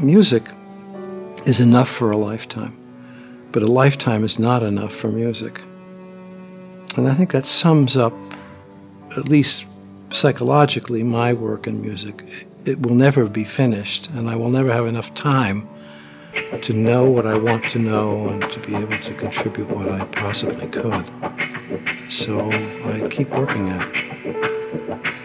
music is enough for a lifetime, but a lifetime is not enough for music. And I think that sums up, at least psychologically, my work in music. It will never be finished, and I will never have enough time to know what I want to know and to be able to contribute what I possibly could. So I keep working at it.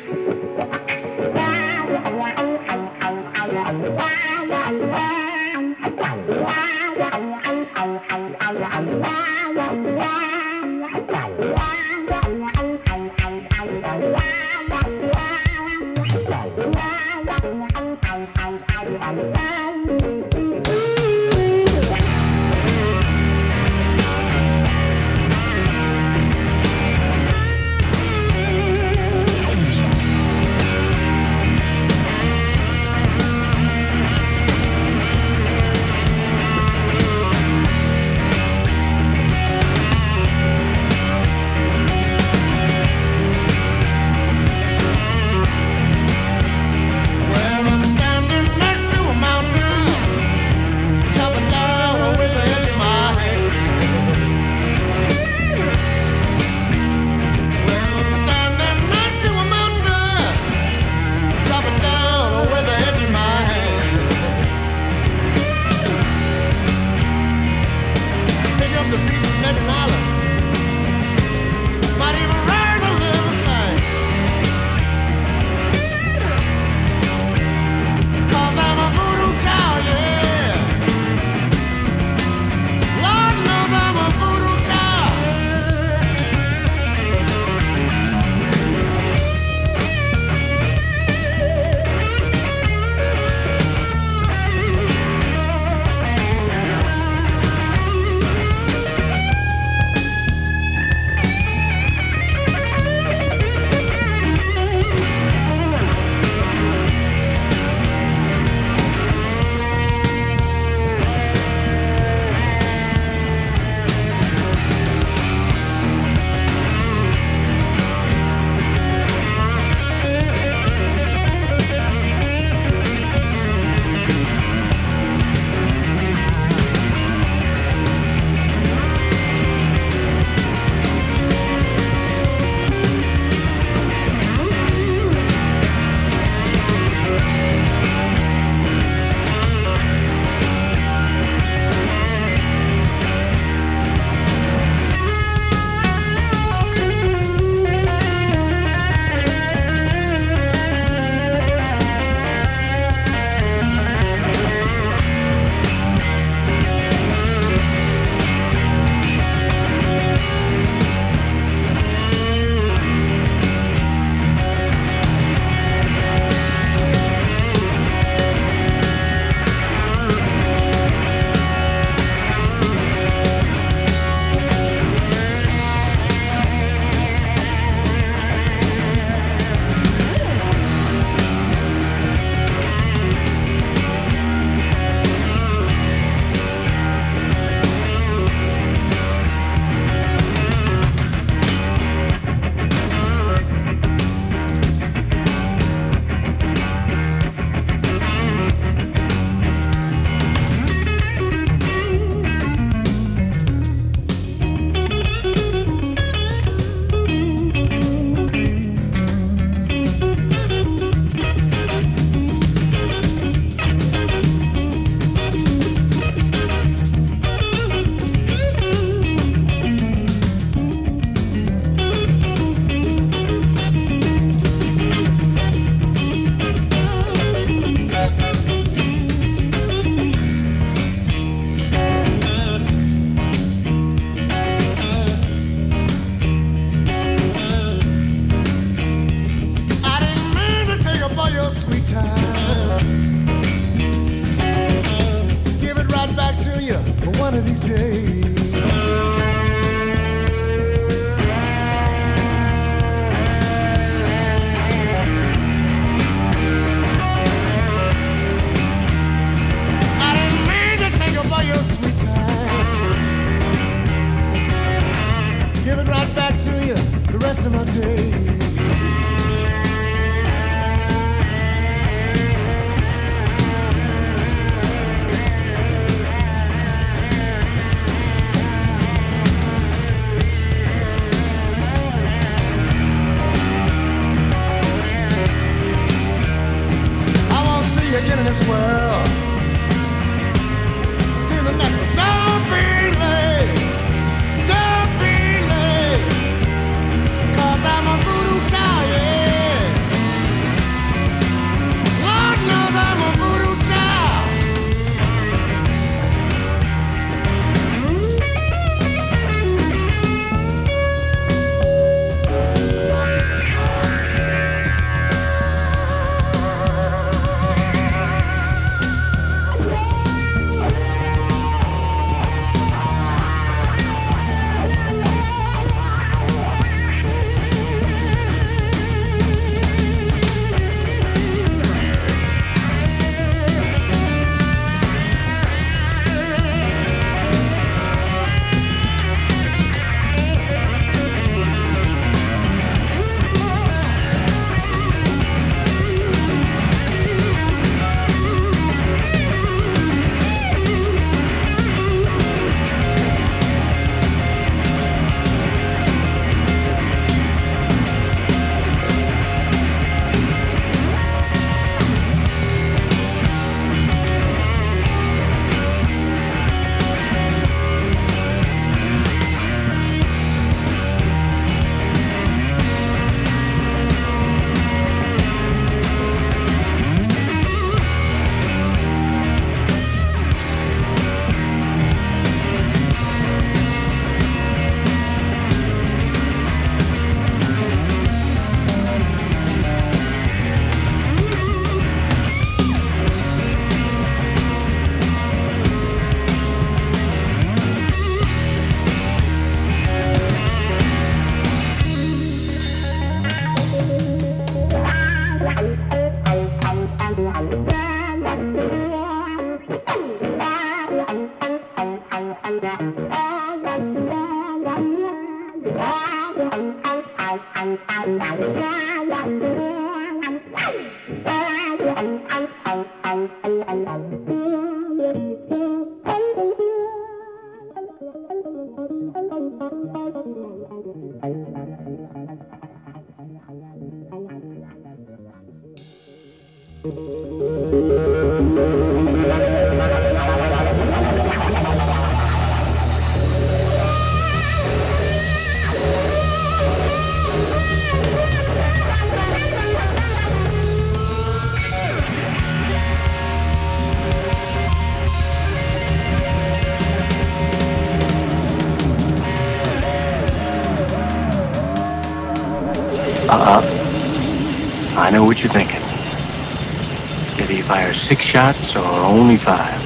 Six shots or only five?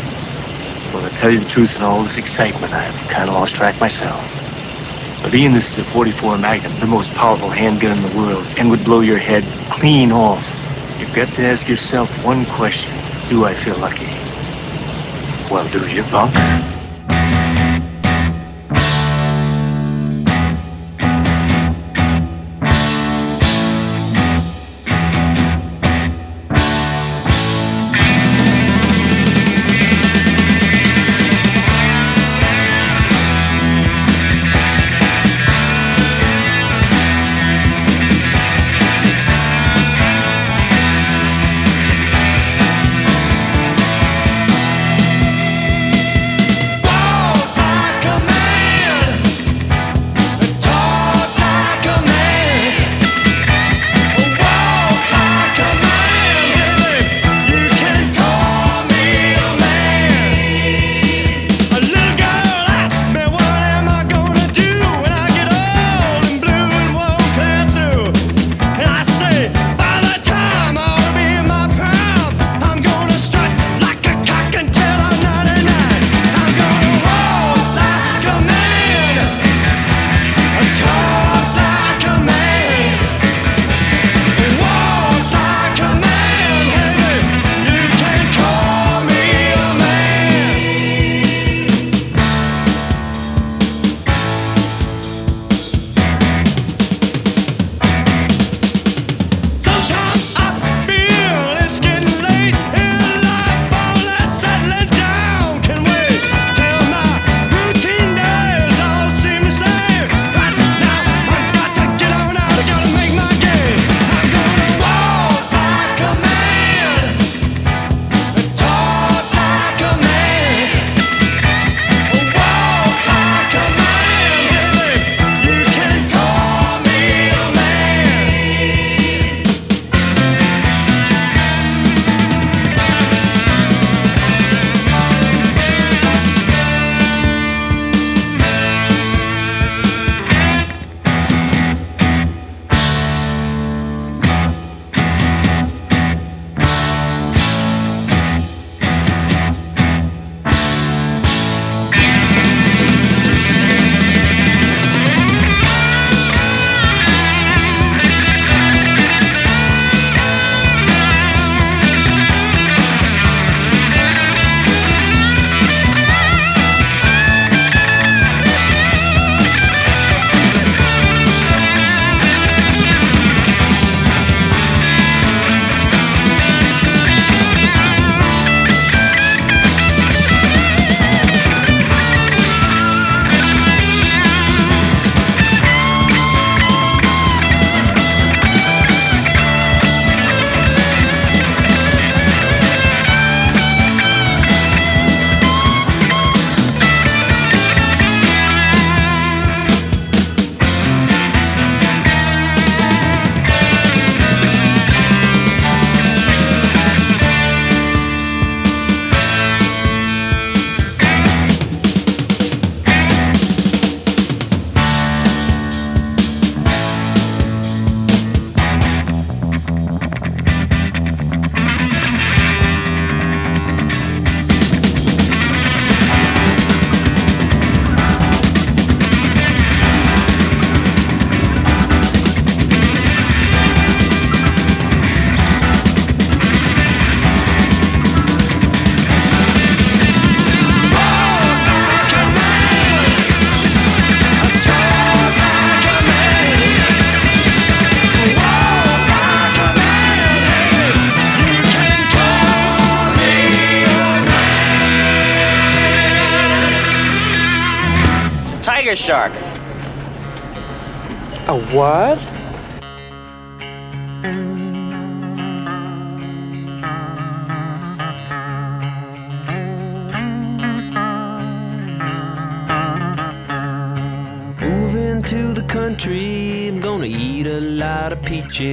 Well, to tell you the truth, in all this excitement, I've kind of lost track myself. But Ian, this is a 44 Magnum, the most powerful handgun in the world, and would blow your head clean off. You've got to ask yourself one question. Do I feel lucky? Well, do you, punk?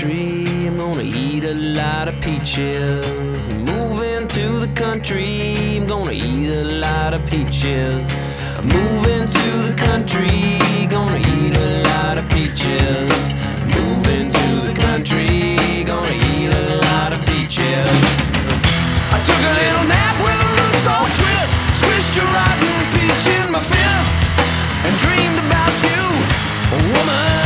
country, I'm gonna eat a lot of peaches. Moving to the country, I'm gonna eat a lot of peaches. I'm Moving to the country, gonna eat a lot of peaches. Moving to the country, gonna eat a lot of peaches. I took a little nap with the roots all twist. Squished a rotten peach in my fist and dreamed about you, woman.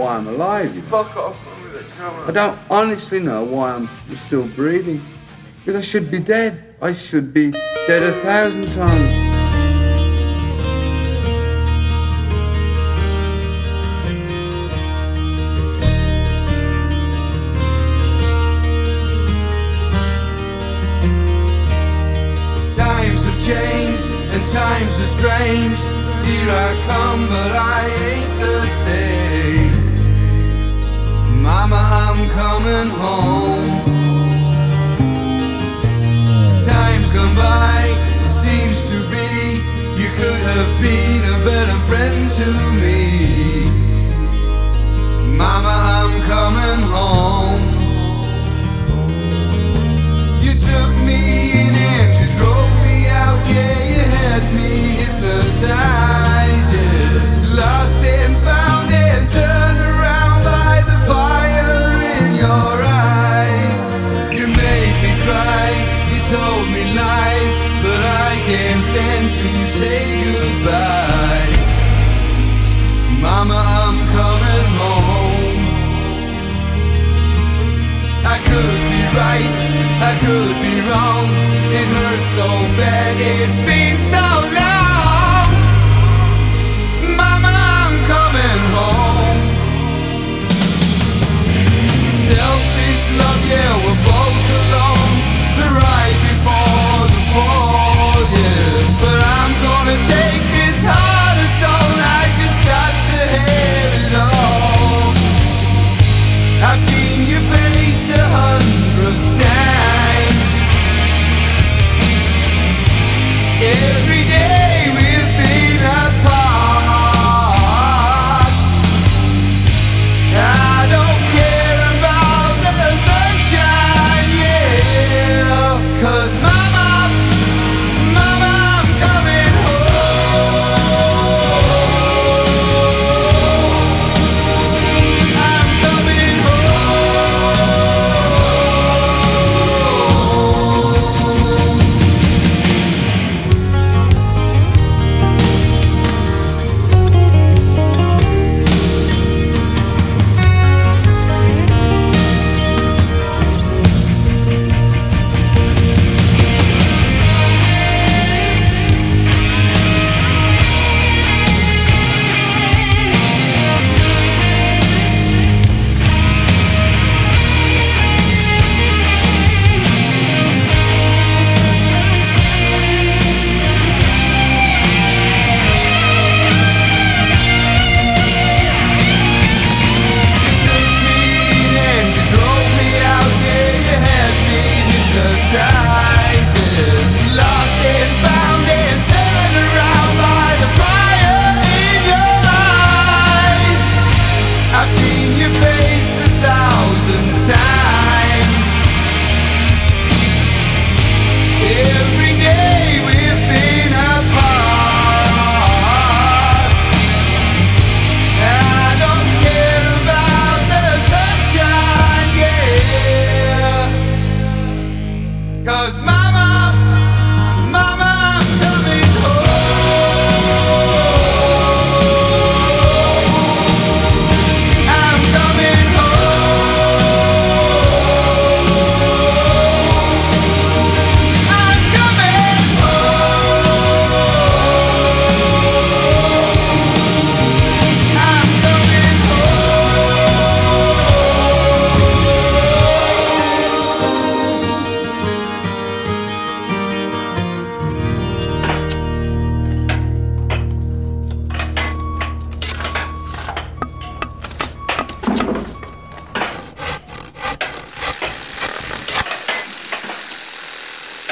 Why I'm alive. you know. Fuck off with the camera. I don't honestly know why I'm still breathing. Because I should be dead. I should be dead a thousand times. Times have changed and times are strange. Here I come, but I ain't the same. Mama, I'm coming home. Time's gone by, it seems to be. You could have been a better friend to me.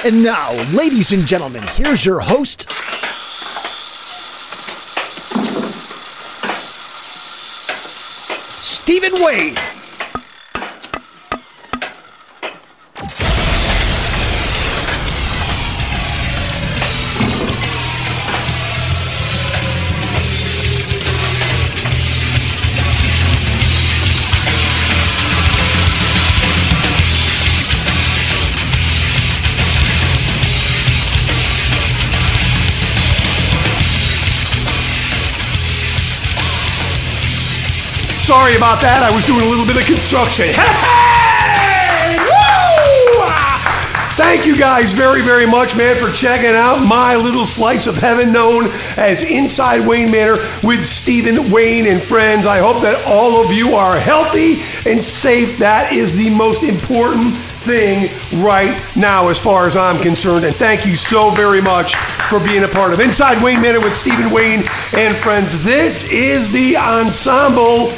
And now, ladies and gentlemen, here's your host, Stephen Wayne. Sorry about that. I was doing a little bit of construction. Hey! Woo! Thank you guys very, very much, man, for checking out my little slice of heaven known as Inside Wayne Manor with Stephen Wayne and friends. I hope that all of you are healthy and safe. That is the most important thing right now, as far as I'm concerned. And thank you so very much for being a part of Inside Wayne Manor with Stephen Wayne and friends. This is the ensemble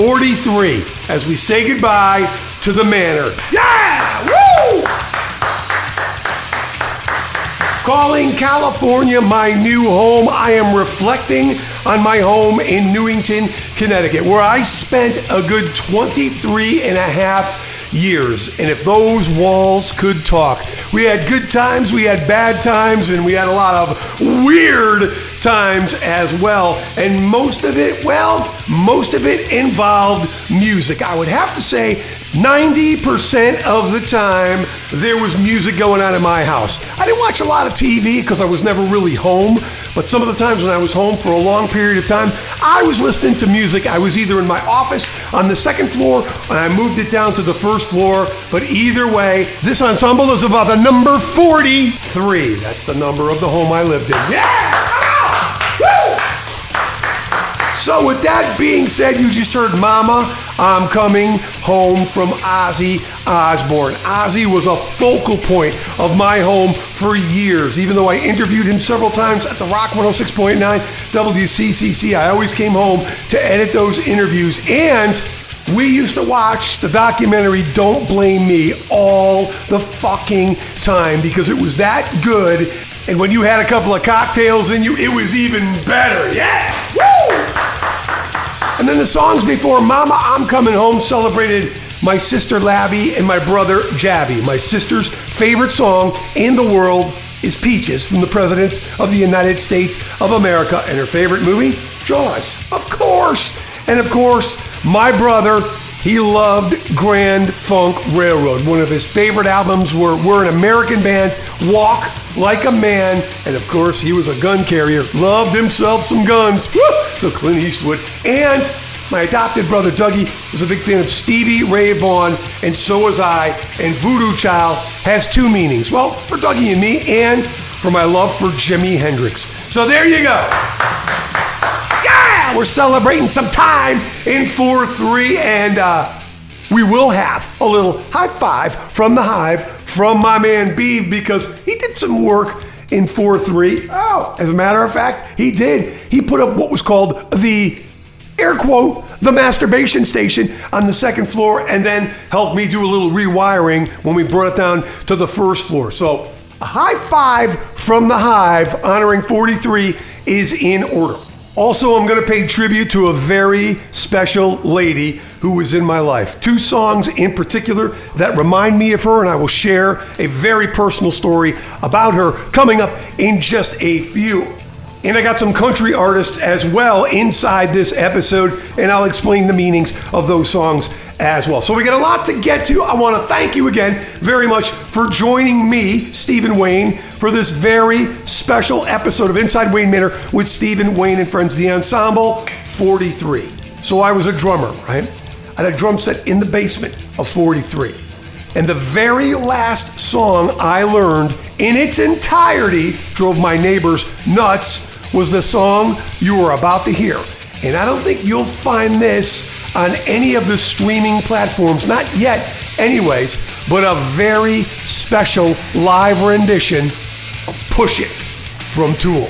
43 as we say goodbye to the manor. Yeah! Woo! Calling California my new home, I am reflecting on my home in Newington, Connecticut, where I spent a good 23 and a half years. And if those walls could talk, we had good times, we had bad times, and we had a lot of weird times as well. And most of it, well, most of it involved music. I would have to say 90% of the time there was music going on in my house. I didn't watch a lot of TV because I was never really home, but some of the times when I was home for a long period of time, I was listening to music. I was either in my office on the second floor and I moved it down to the first floor, but either way, this ensemble is about the number 43. That's the number of the home I lived in. Yeah! So, with that being said, you just heard Mama, I'm Coming Home from Ozzy Osbourne. Ozzy was a focal point of my home for years. Even though I interviewed him several times at the Rock 106.9 WCCC, I always came home to edit those interviews. And we used to watch the documentary Don't Blame Me all the fucking time because it was that good. And when you had a couple of cocktails in you, it was even better. Yeah! And then the songs before Mama, I'm Coming Home celebrated my sister Labby and my brother Jabby. My sister's favorite song in the world is Peaches from the President of the United States of America. And her favorite movie? Jaws. Of course. And of course, my brother, he loved Grand Funk Railroad. One of his favorite albums were We're an American Band, Walk Like a Man. And of course, he was a gun carrier, loved himself some guns. Woo! So Clint Eastwood. And my adopted brother Dougie was a big fan of Stevie Ray Vaughan, and so was I. And Voodoo Child has two meanings. Well, for Dougie and me, and for my love for Jimi Hendrix. So there you go. Yeah, we're celebrating some time in 4 3, and uh, we will have a little high five from the Hive from my man Beeve because he did some work in 4 3. Oh, as a matter of fact, he did. He put up what was called the air quote, the masturbation station on the second floor, and then helped me do a little rewiring when we brought it down to the first floor. So A high five from the Hive honoring 43 is in order. Also, I'm going to pay tribute to a very special lady who was in my life. Two songs in particular that remind me of her, and I will share a very personal story about her coming up in just a few. And I got some country artists as well inside this episode, and I'll explain the meanings of those songs as well. So we got a lot to get to. I want to thank you again very much for joining me, Stephen Wayne, for this very special episode of Inside Wayne Manor with Stephen Wayne and Friends, the Ensemble 43. So I was a drummer, right? I had a drum set in the basement of 43. And the very last song I learned in its entirety drove my neighbors nuts was the song you are about to hear. And I don't think you'll find this on any of the streaming platforms, not yet, anyways, but a very special live rendition of Push It from Tool.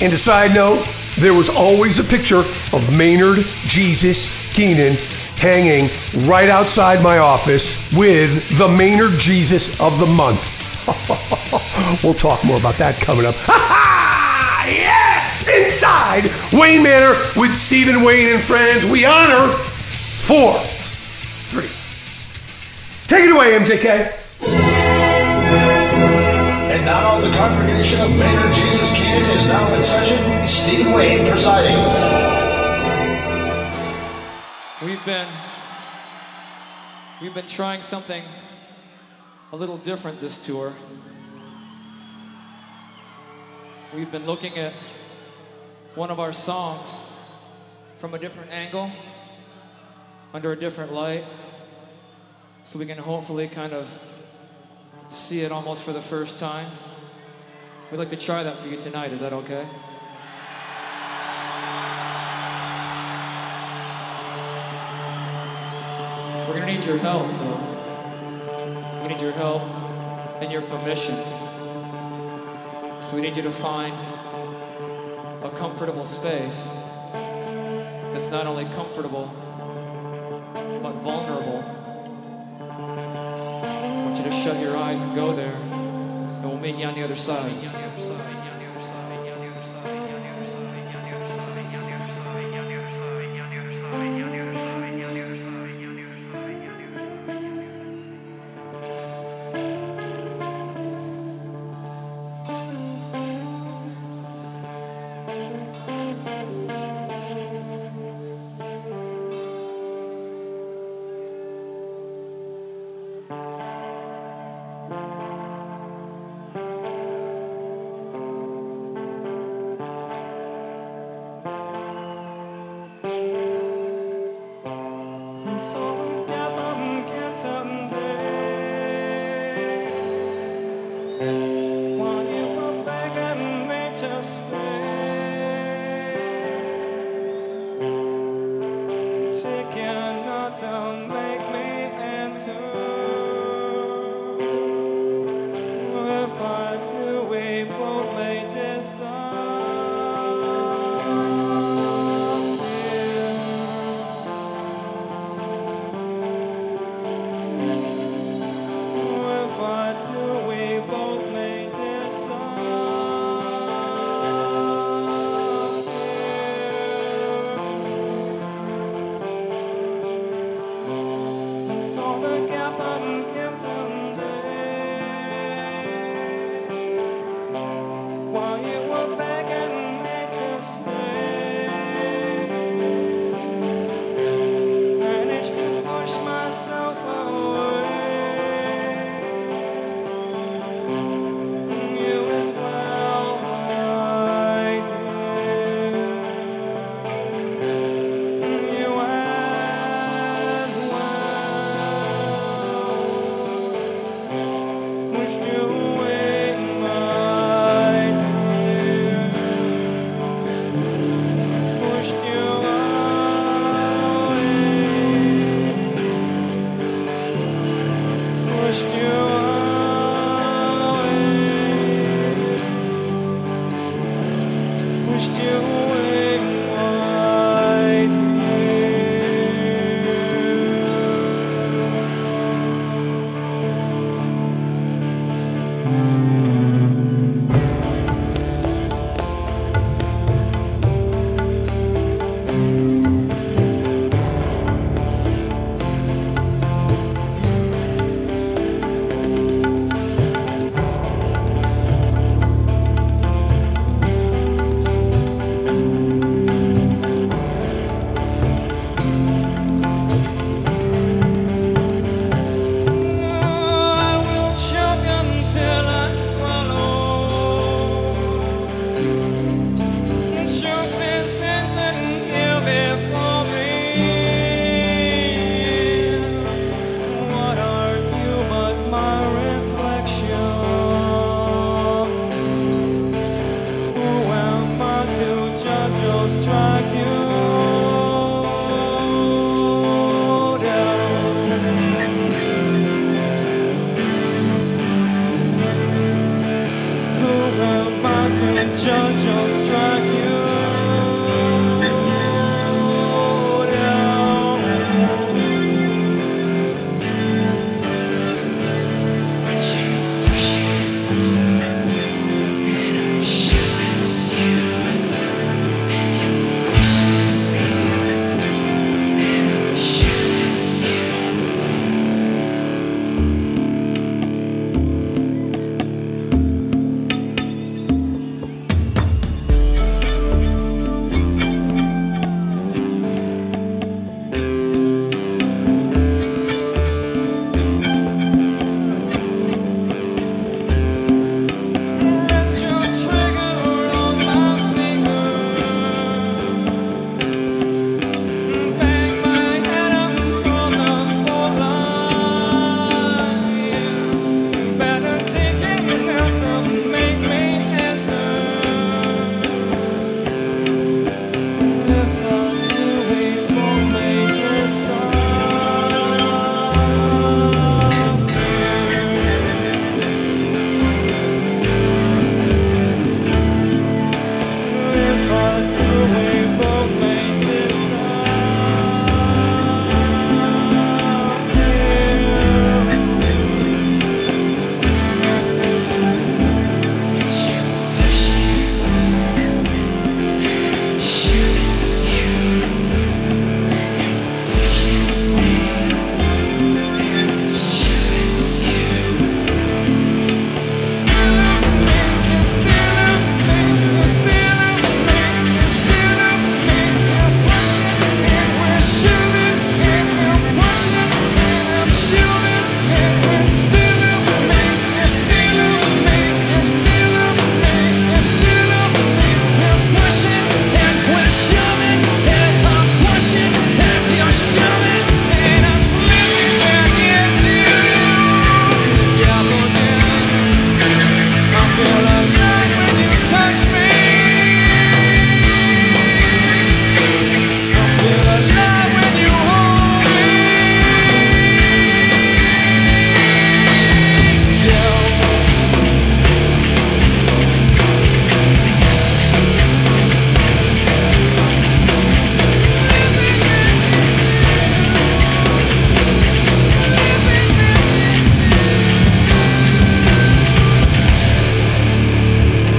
And a side note, there was always a picture of Maynard Jesus Keenan hanging right outside my office with the Maynard Jesus of the month. we'll talk more about that coming up. yeah! Inside Wayne Manor with Stephen Wayne and friends, we honor four, three. Take it away, MJK. And now the congregation of Maynard Jesus Keenan is now in session. Steve Wayne presiding. We've been we've been trying something a little different this tour. We've been looking at one of our songs from a different angle, under a different light, so we can hopefully kind of see it almost for the first time. We'd like to try that for you tonight. Is that okay? We're gonna need your help, though. We need your help and your permission. So we need you to find a comfortable space that's not only comfortable, but vulnerable. I want you to shut your eyes and go there, and we'll meet you on the other side.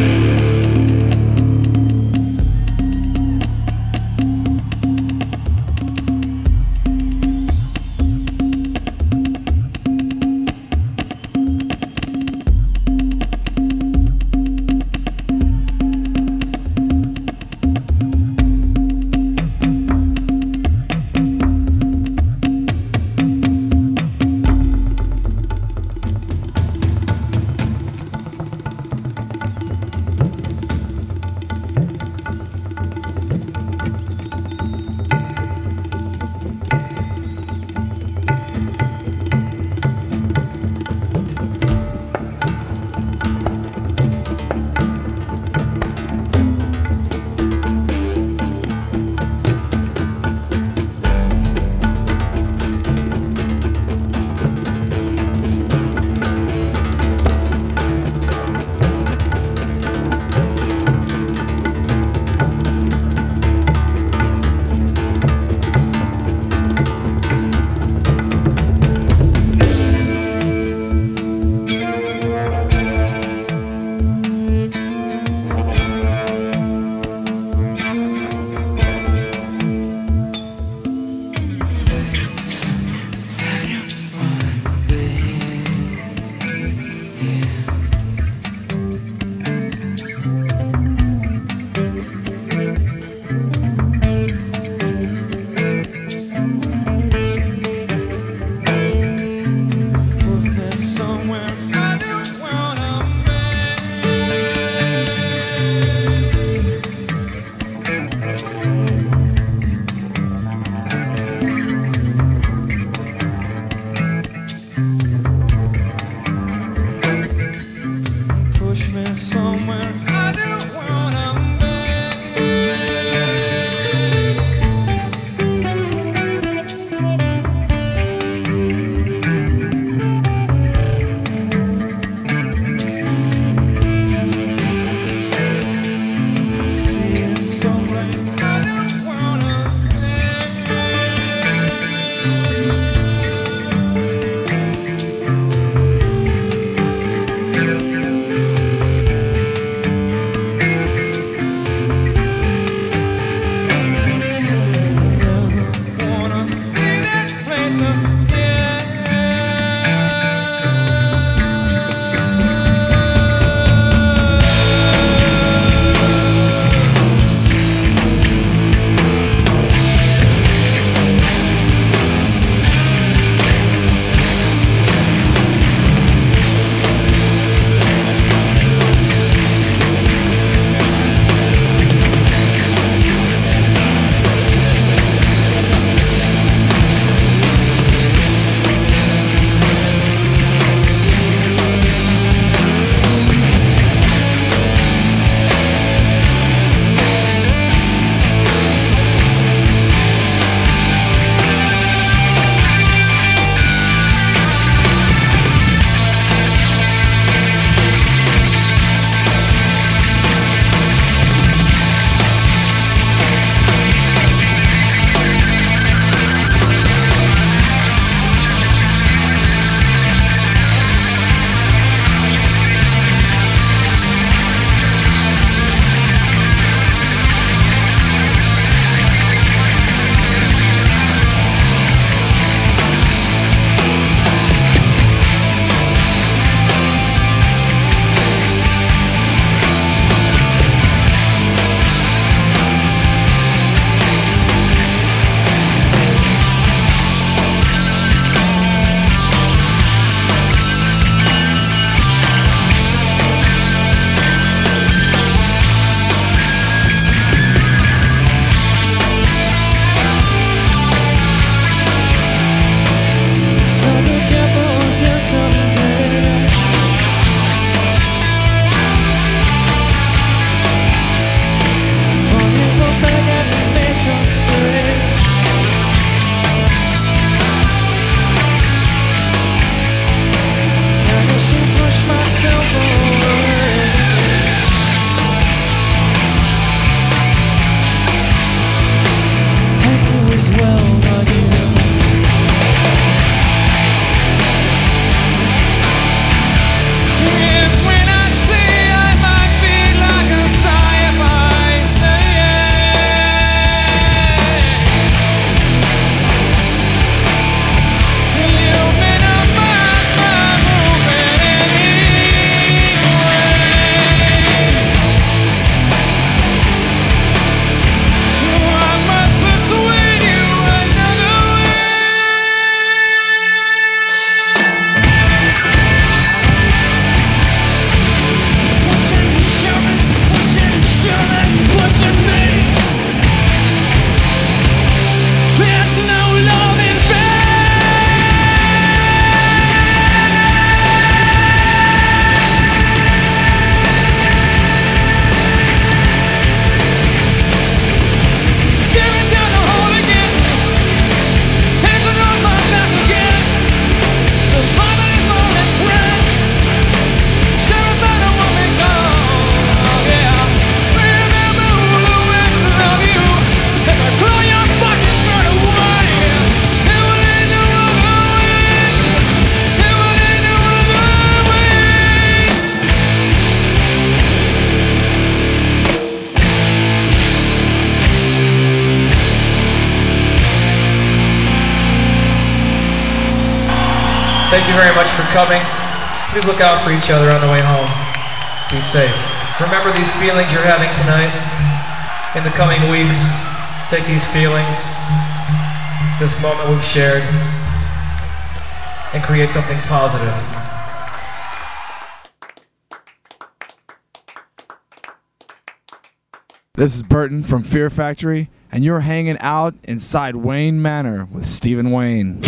Put Please look out for each other on the way home. Be safe. Remember these feelings you're having tonight. In the coming weeks, take these feelings, this moment we've shared, and create something positive. This is Burton from Fear Factory, and you're hanging out inside Wayne Manor with Stephen Wayne.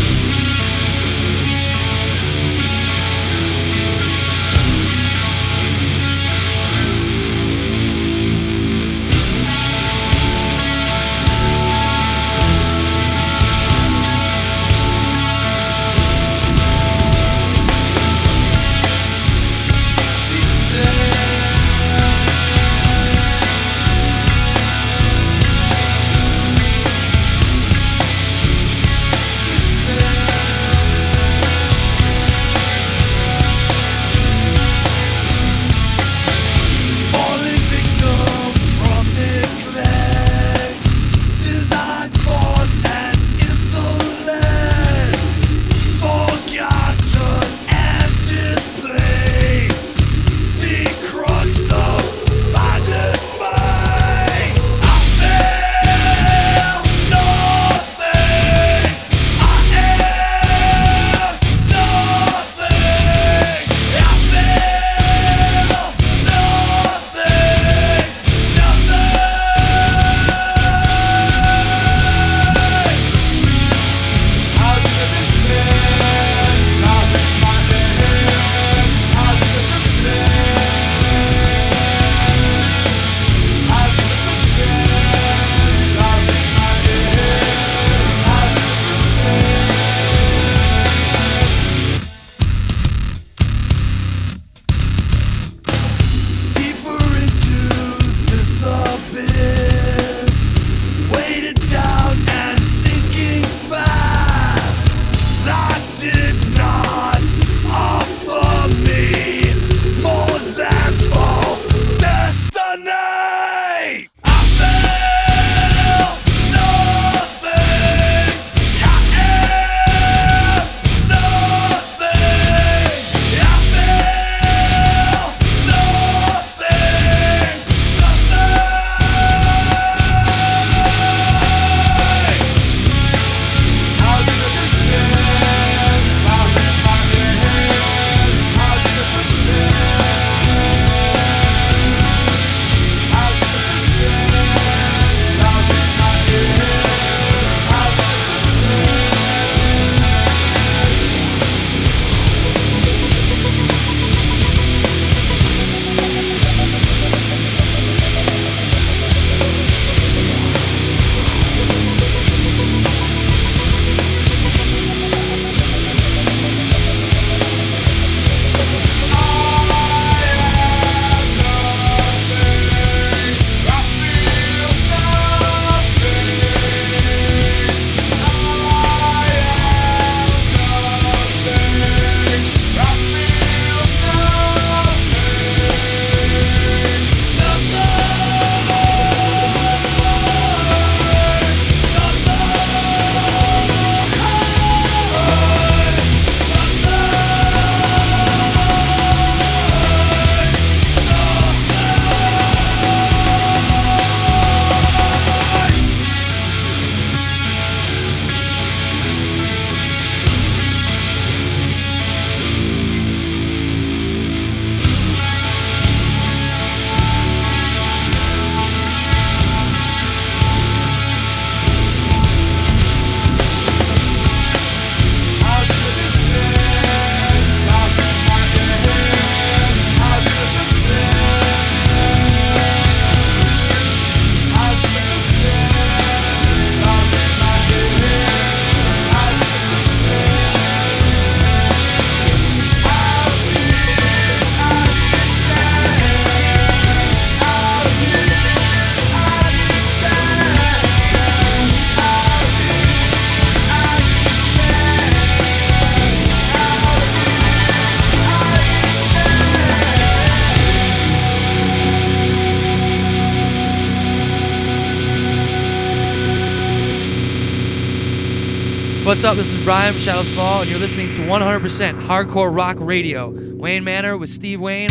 up? This is Brian Shadows Fall, and you're listening to 100% Hardcore Rock Radio. Wayne Manor with Steve Wayne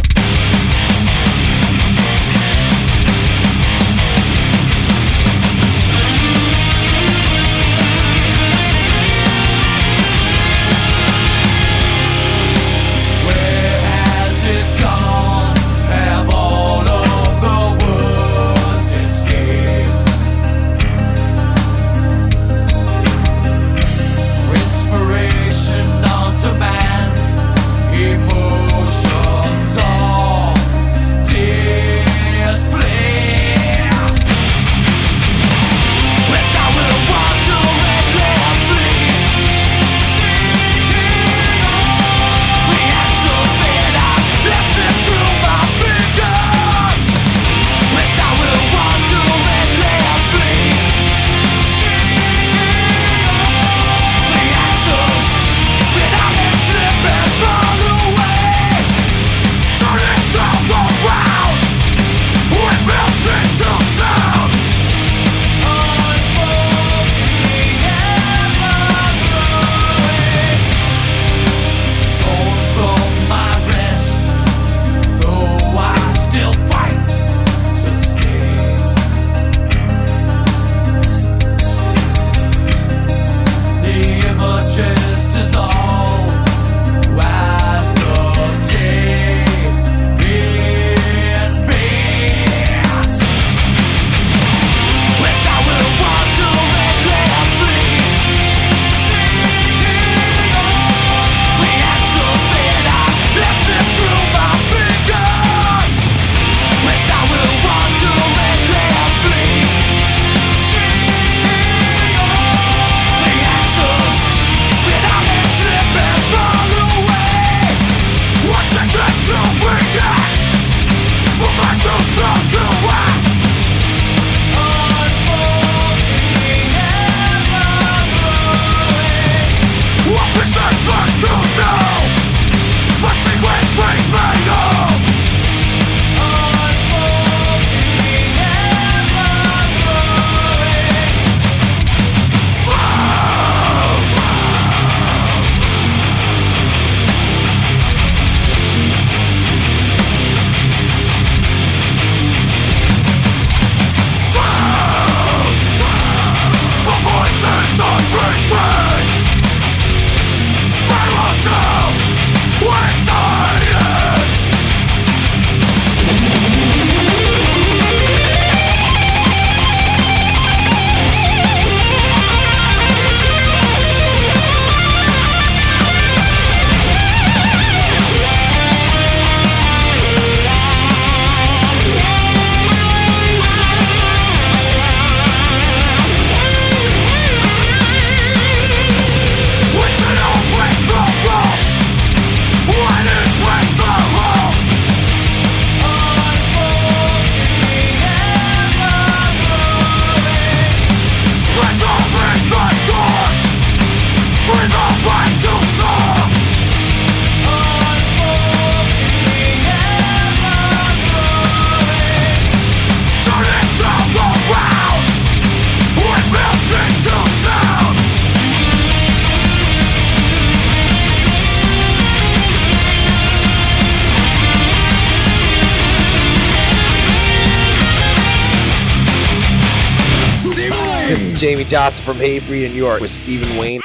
from Hatebreed, and you with Stephen Wayne.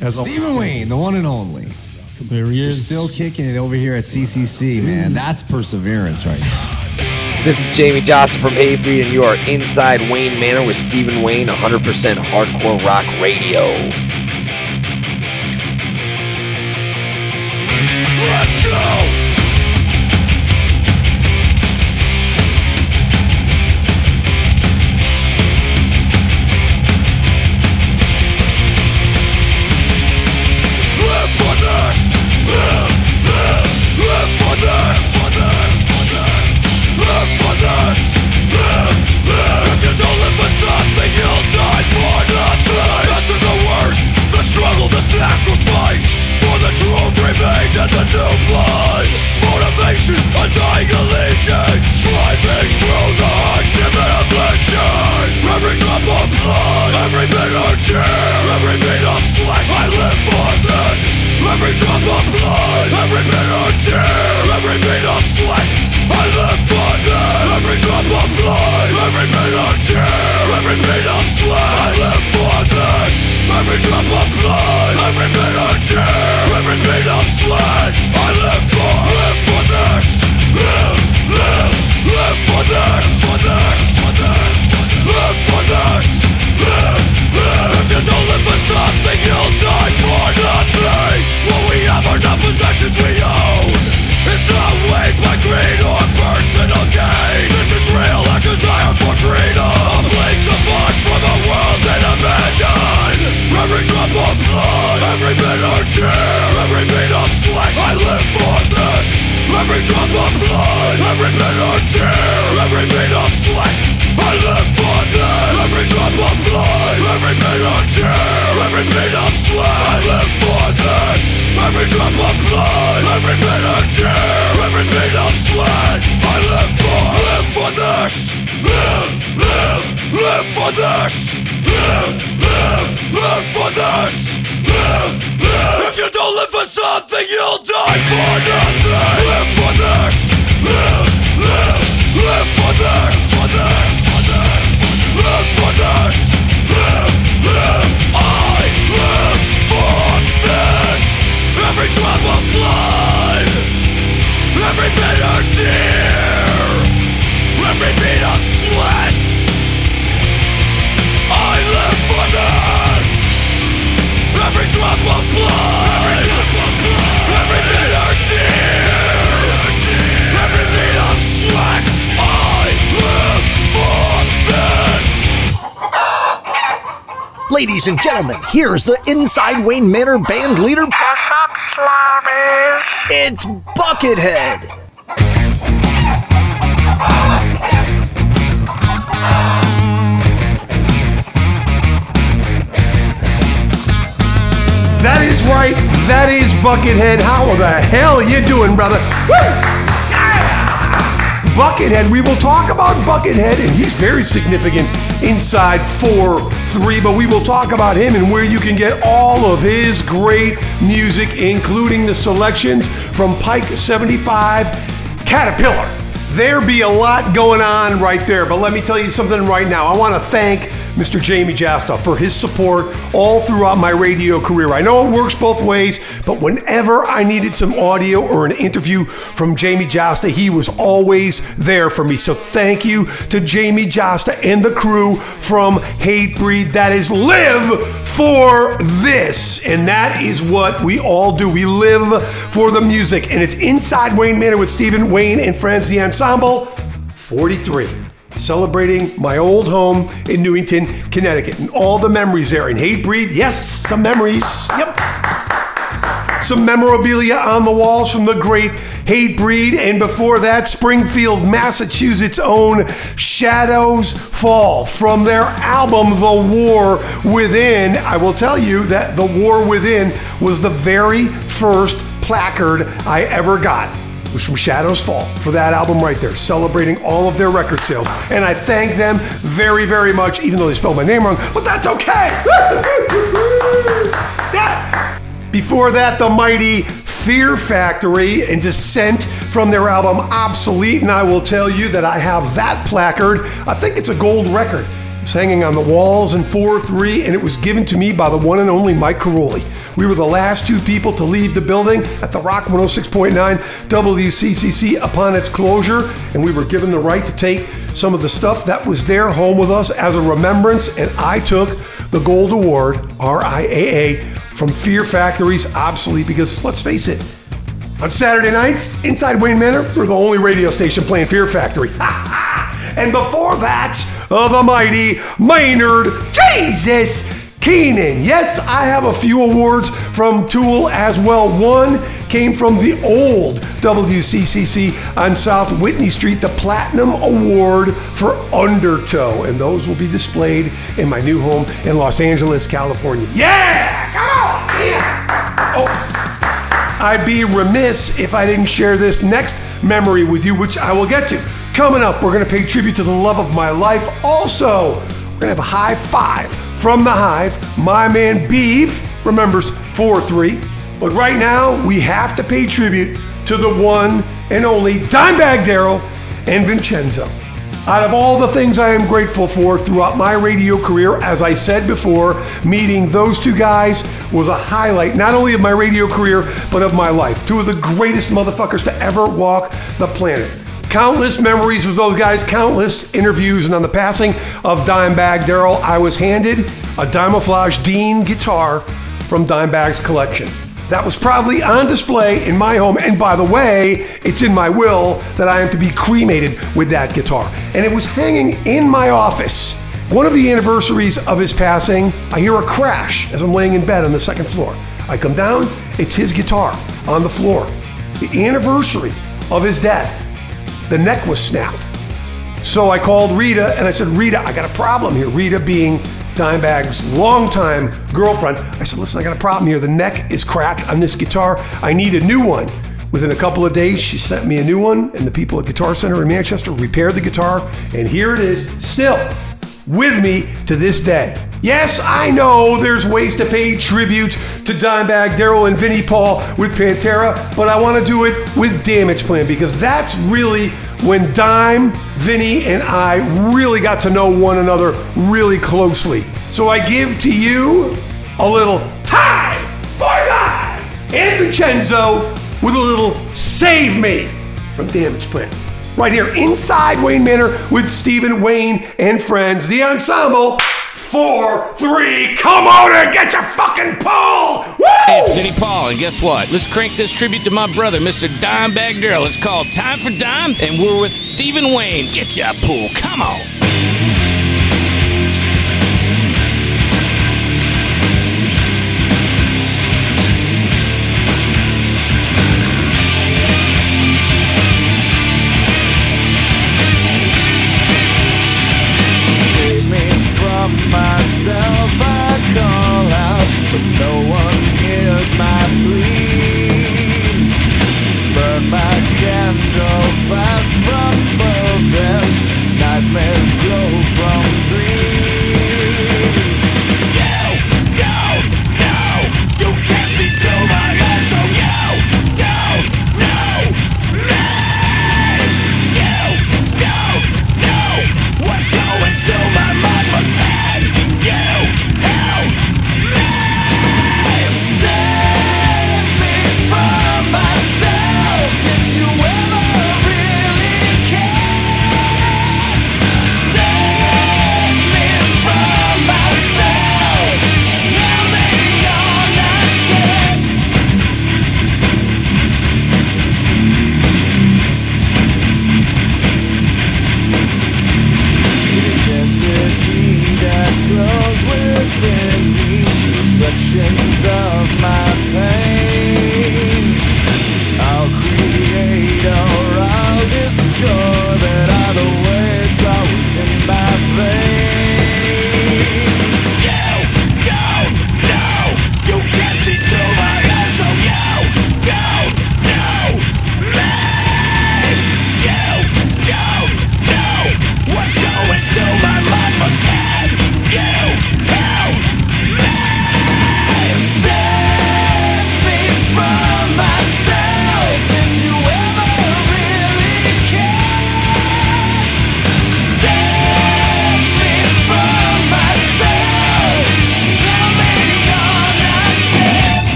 As Stephen Wayne, the one and only. There he is. Still kicking it over here at CCC, man. Mm. That's perseverance right now. This is Jamie Johnson from Hatebreed, and you are inside Wayne Manor with Stephen Wayne, 100% hardcore rock radio. Ladies and gentlemen, here's the Inside Wayne Manor band leader. What's up, Slobbies? It's Buckethead. That is right. That is Buckethead. How the hell you doing, brother? Woo! Buckethead. We will talk about Buckethead, and he's very significant inside 4 3, but we will talk about him and where you can get all of his great music, including the selections from Pike 75 Caterpillar. There be a lot going on right there, but let me tell you something right now. I want to thank Mr. Jamie Jasta for his support all throughout my radio career. I know it works both ways, but whenever I needed some audio or an interview from Jamie Jasta, he was always there for me. So thank you to Jamie Jasta and the crew from Hatebreed. That is live for this. And that is what we all do. We live for the music. And it's inside Wayne Manor with Stephen Wayne and friends, the ensemble 43 celebrating my old home in Newington, Connecticut, and all the memories there in Hatebreed. Yes, some memories. Yep. Some memorabilia on the walls from the great Hatebreed, and before that, Springfield, Massachusetts' own Shadows Fall from their album The War Within. I will tell you that The War Within was the very first placard I ever got It was from Shadows Fall for that album right there, celebrating all of their record sales. And I thank them very, very much, even though they spelled my name wrong, but that's okay. Before that, the mighty Fear Factory and Descent from their album Obsolete. And I will tell you that I have that placard. I think it's a gold record. It's hanging on the walls in 4 3, and it was given to me by the one and only Mike Caroli. We were the last two people to leave the building at the Rock 106.9 WCCC upon its closure, and we were given the right to take some of the stuff that was there home with us as a remembrance, and I took the Gold Award, RIAA, from Fear Factory's Obsolete, because let's face it, on Saturday nights, inside Wayne Manor, we're the only radio station playing Fear Factory. and before that, uh, the mighty Maynard Jesus Keenan. Yes, I have a few awards from Tool as well. One came from the old WCCC on South Whitney Street, the Platinum Award for Undertow. And those will be displayed in my new home in Los Angeles, California. Yeah! Oh. I'd be remiss if I didn't share this next memory with you, which I will get to. Coming up, we're going to pay tribute to the love of my life. Also, we're going to have a high five from the Hive. My man Beef remembers 4 3. But right now, we have to pay tribute to the one and only Dimebag Darrell and Vincenzo. Out of all the things I am grateful for throughout my radio career, as I said before, meeting those two guys was a highlight not only of my radio career, but of my life. Two of the greatest motherfuckers to ever walk the planet. Countless memories with those guys, countless interviews, and on the passing of Dimebag Darrell, I was handed a Dimeflage Dean guitar from Dimebag's collection. That was proudly on display in my home. And by the way, it's in my will that I am to be cremated with that guitar. And it was hanging in my office. One of the anniversaries of his passing, I hear a crash as I'm laying in bed on the second floor. I come down, it's his guitar on the floor. The anniversary of his death, the neck was snapped. So I called Rita and I said, Rita, I got a problem here. Rita being Dimebag's longtime girlfriend. I said, Listen, I got a problem here. The neck is cracked on this guitar. I need a new one. Within a couple of days, she sent me a new one, and the people at Guitar Center in Manchester repaired the guitar, and here it is still with me to this day. Yes, I know there's ways to pay tribute to Dimebag, Darrell, and Vinnie Paul with Pantera, but I want to do it with Damageplan because that's really when Dime, Vinnie, and I really got to know one another really closely. So I give to you a little time for Dime and Vincenzo with a little save me from Damageplan. Right here inside Wayne Manor with Stephen Wayne and friends, the ensemble four, three. Come on and get your fucking Paul. Woo! Hey, it's Vinnie Paul, and guess what? Let's crank this tribute to my brother, Mr. Dimebag Darrell. It's called Time for Dime, and we're with Stephen Wayne. Get your pool. Come on.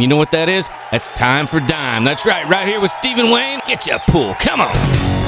And you know what that is? That's time for dime. That's right, right here with Stephen Wayne. Get your pool. Come on.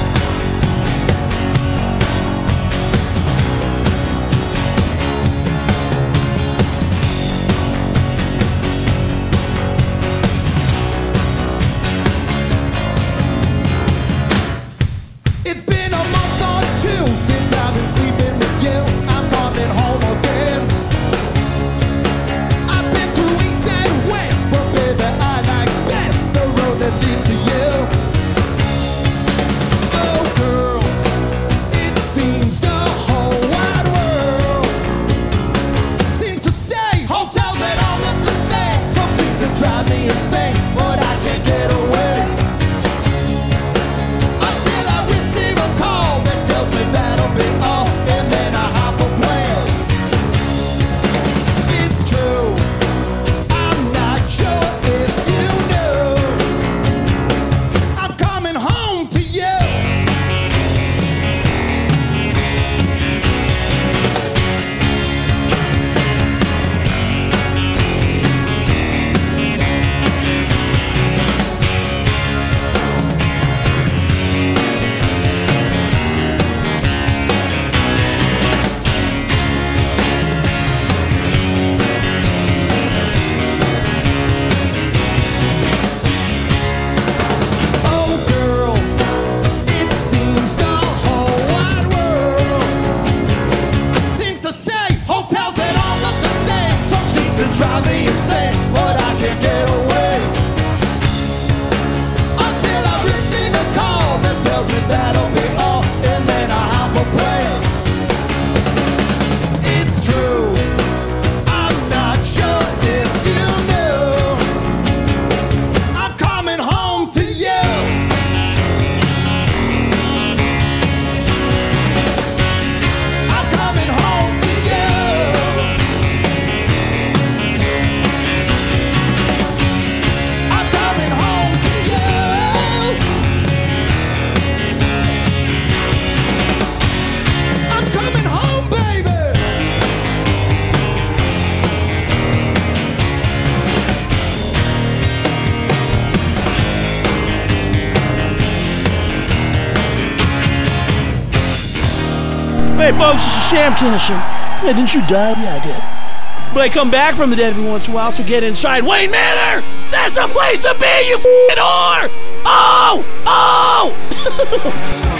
folks, this is Sam Kinison. Hey, didn't you die? Yeah, I did. But I come back from the dead every once in a while to get inside Wayne Manor! That's the place to be, you f***ing whore! Oh! Oh!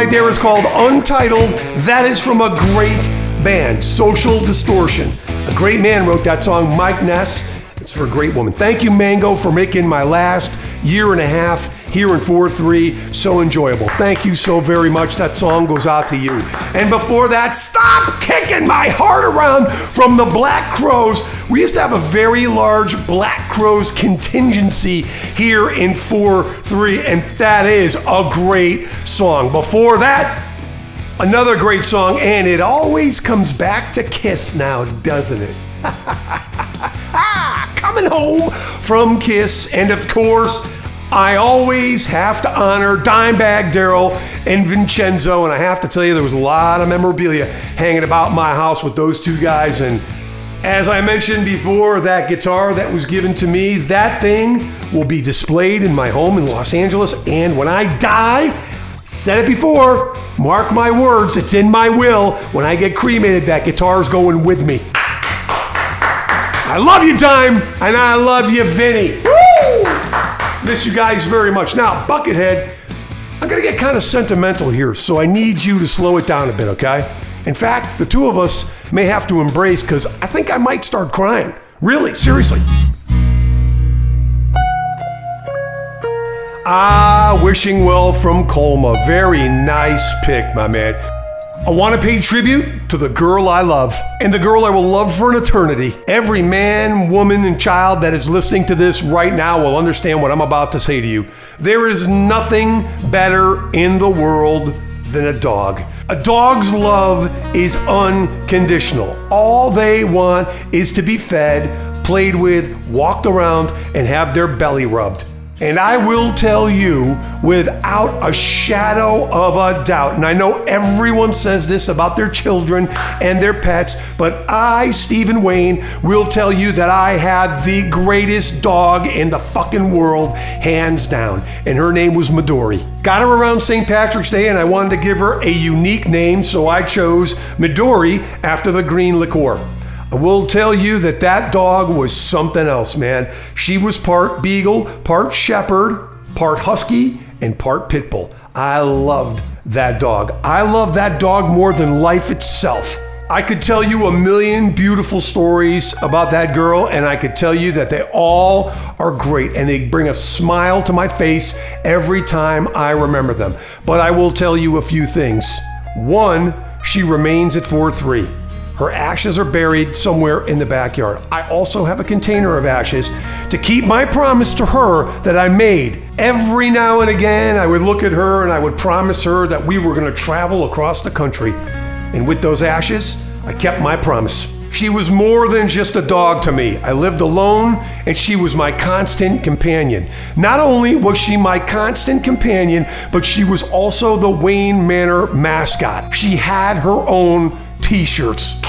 right there is called Untitled. That is from a great band, Social Distortion. A great man wrote that song, Mike Ness. It's for a great woman. Thank you, Mango, for making my last year and a half here in 4 3 so enjoyable. Thank you so very much. That song goes out to you. And before that, stop kicking my heart around from the Black Crowes. We used to have a very large Black Crowes contingency here in 4 3, and that is a great song. Before that, Another great song, and it always comes back to Kiss now, doesn't it? coming home from Kiss, and of course, I always have to honor Dimebag Darrell and Vincenzo, and I have to tell you, there was a lot of memorabilia hanging about my house with those two guys. And as I mentioned before, that guitar that was given to me, that thing will be displayed in my home in Los Angeles. And when I die, said it before, mark my words, it's in my will. When I get cremated, that guitar's going with me. I love you, Dime, and I love you, Vinnie. Woo! Miss you guys very much. Now, Buckethead, I'm gonna get kind of sentimental here, so I need you to slow it down a bit, okay? In fact, the two of us may have to embrace because I think I might start crying. Really, seriously. Ah, wishing well from Colma. Very nice pick, my man. I want to pay tribute to the girl I love and the girl I will love for an eternity. Every man, woman, and child that is listening to this right now will understand what I'm about to say to you. There is nothing better in the world than a dog. A dog's love is unconditional. All they want is to be fed, played with, walked around, and have their belly rubbed. And I will tell you without a shadow of a doubt, and I know everyone says this about their children and their pets, but I, Stephen Wayne, will tell you that I had the greatest dog in the fucking world, hands down. And her name was Midori. Got her around St. Patrick's Day, and I wanted to give her a unique name, so I chose Midori after the green liqueur. I will tell you that that dog was something else, man. She was part beagle, part shepherd, part husky, and part pit bull. I loved that dog. I love that dog more than life itself. I could tell you a million beautiful stories about that girl, and I could tell you that they all are great and they bring a smile to my face every time I remember them. But I will tell you a few things. One, she remains at 4 3. Her ashes are buried somewhere in the backyard. I also have a container of ashes to keep my promise to her that I made. Every now and again, I would look at her and I would promise her that we were going to travel across the country. And with those ashes, I kept my promise. She was more than just a dog to me. I lived alone, and she was my constant companion. Not only was she my constant companion, but she was also the Wayne Manor mascot. She had her own t shirts.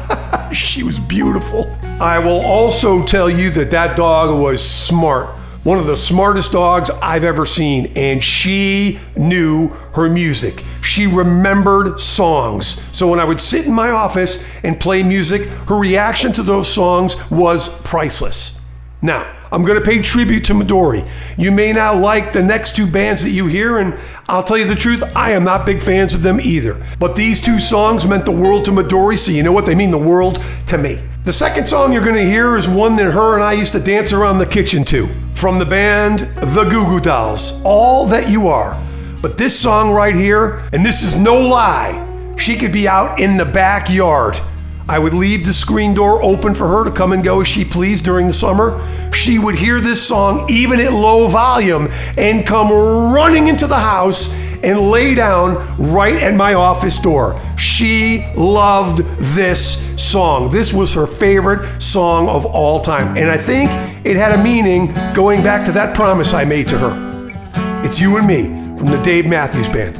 she was beautiful. I will also tell you that that dog was smart. One of the smartest dogs I've ever seen, and she knew her music. She remembered songs. So when I would sit in my office and play music, her reaction to those songs was priceless. Now, I'm going to pay tribute to Midori. You may not like the next two bands that you hear, and I'll tell you the truth, I am not big fans of them either. But these two songs meant the world to Midori, so you know what? They mean the world to me. The second song you're going to hear is one that her and I used to dance around the kitchen to. From the band The Goo Goo Dolls, All That You Are. But this song right here, and this is no lie, she could be out in the backyard. I would leave the screen door open for her to come and go as she pleased during the summer. She would hear this song, even at low volume, and come running into the house and lay down right at my office door. She loved this song. This was her favorite song of all time. And I think it had a meaning going back to that promise I made to her. It's you and me from the Dave Matthews Band.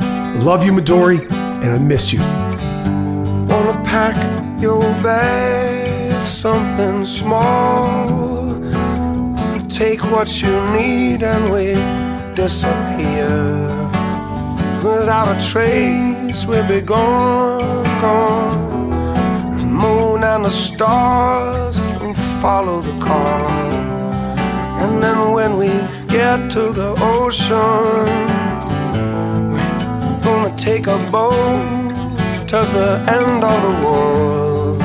I love you, Midori, and I miss you pack your bag, something small. Take what you need and we disappear. Without a trace, we'll be gone, gone. The moon and the stars will follow the car. And then when we get to the ocean, we're gonna take a boat other end of the world.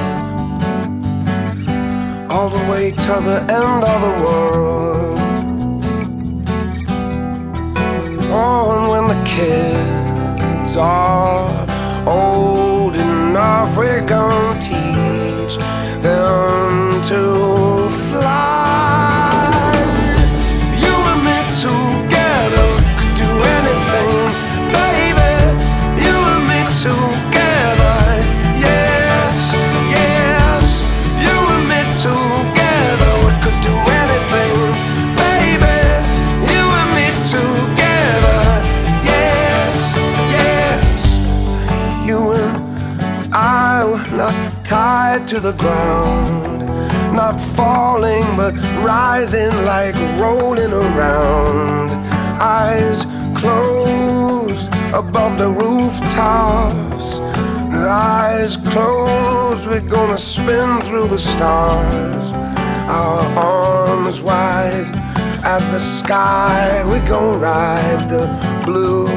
All the way to the end of the world. Oh, and when the kids are old enough, we're gonna teach them to the ground. Not falling, but rising like rolling around. Eyes closed above the rooftops. Eyes closed, we're gonna spin through the stars. Our arms wide as the sky, We're gonna ride the blue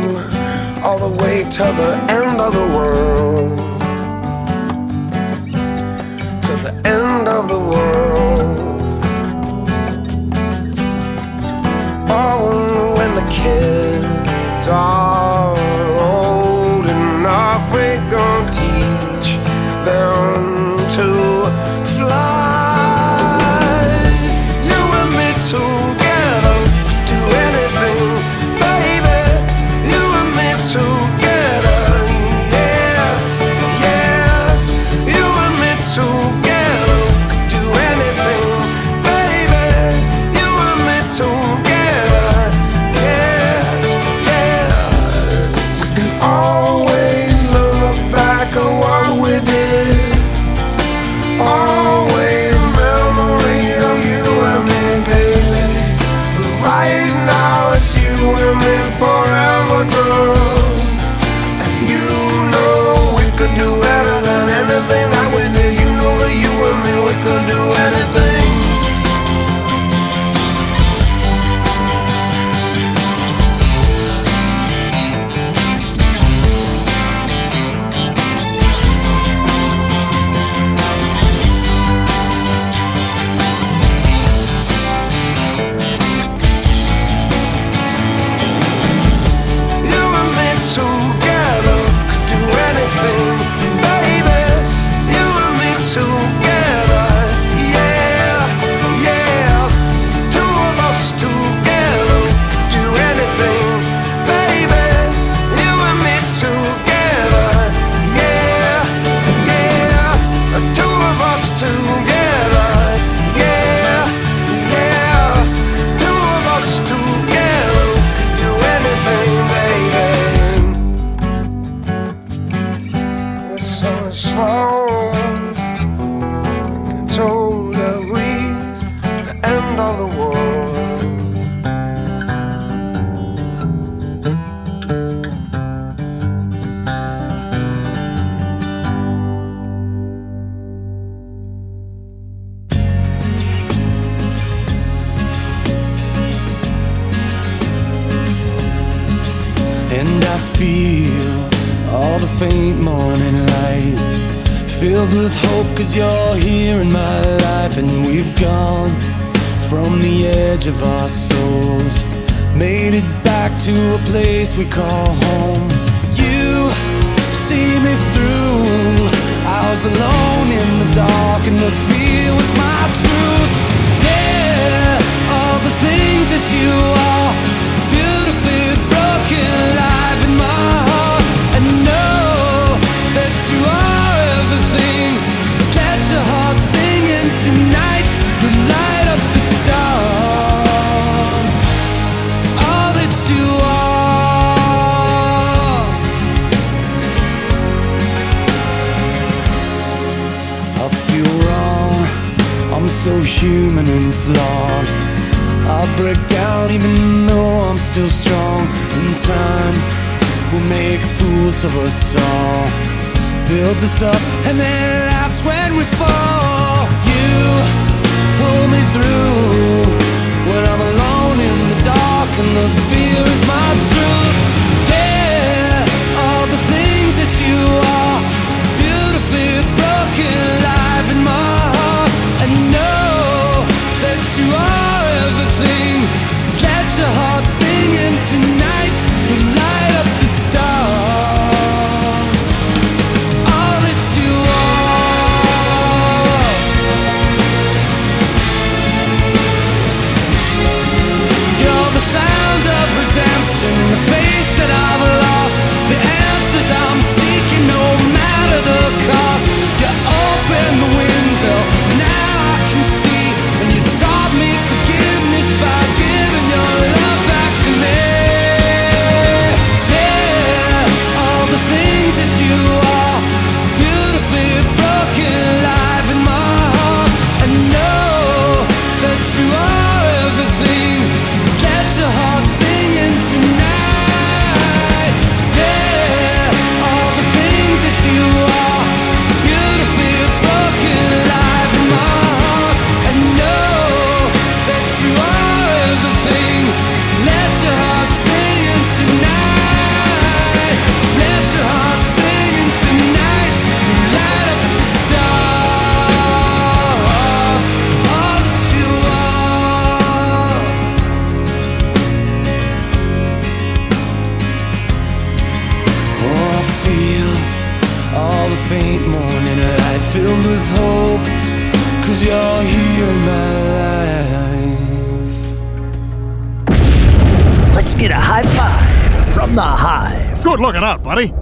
all the way to the end of the world the end of the world. Oh, when the kids are.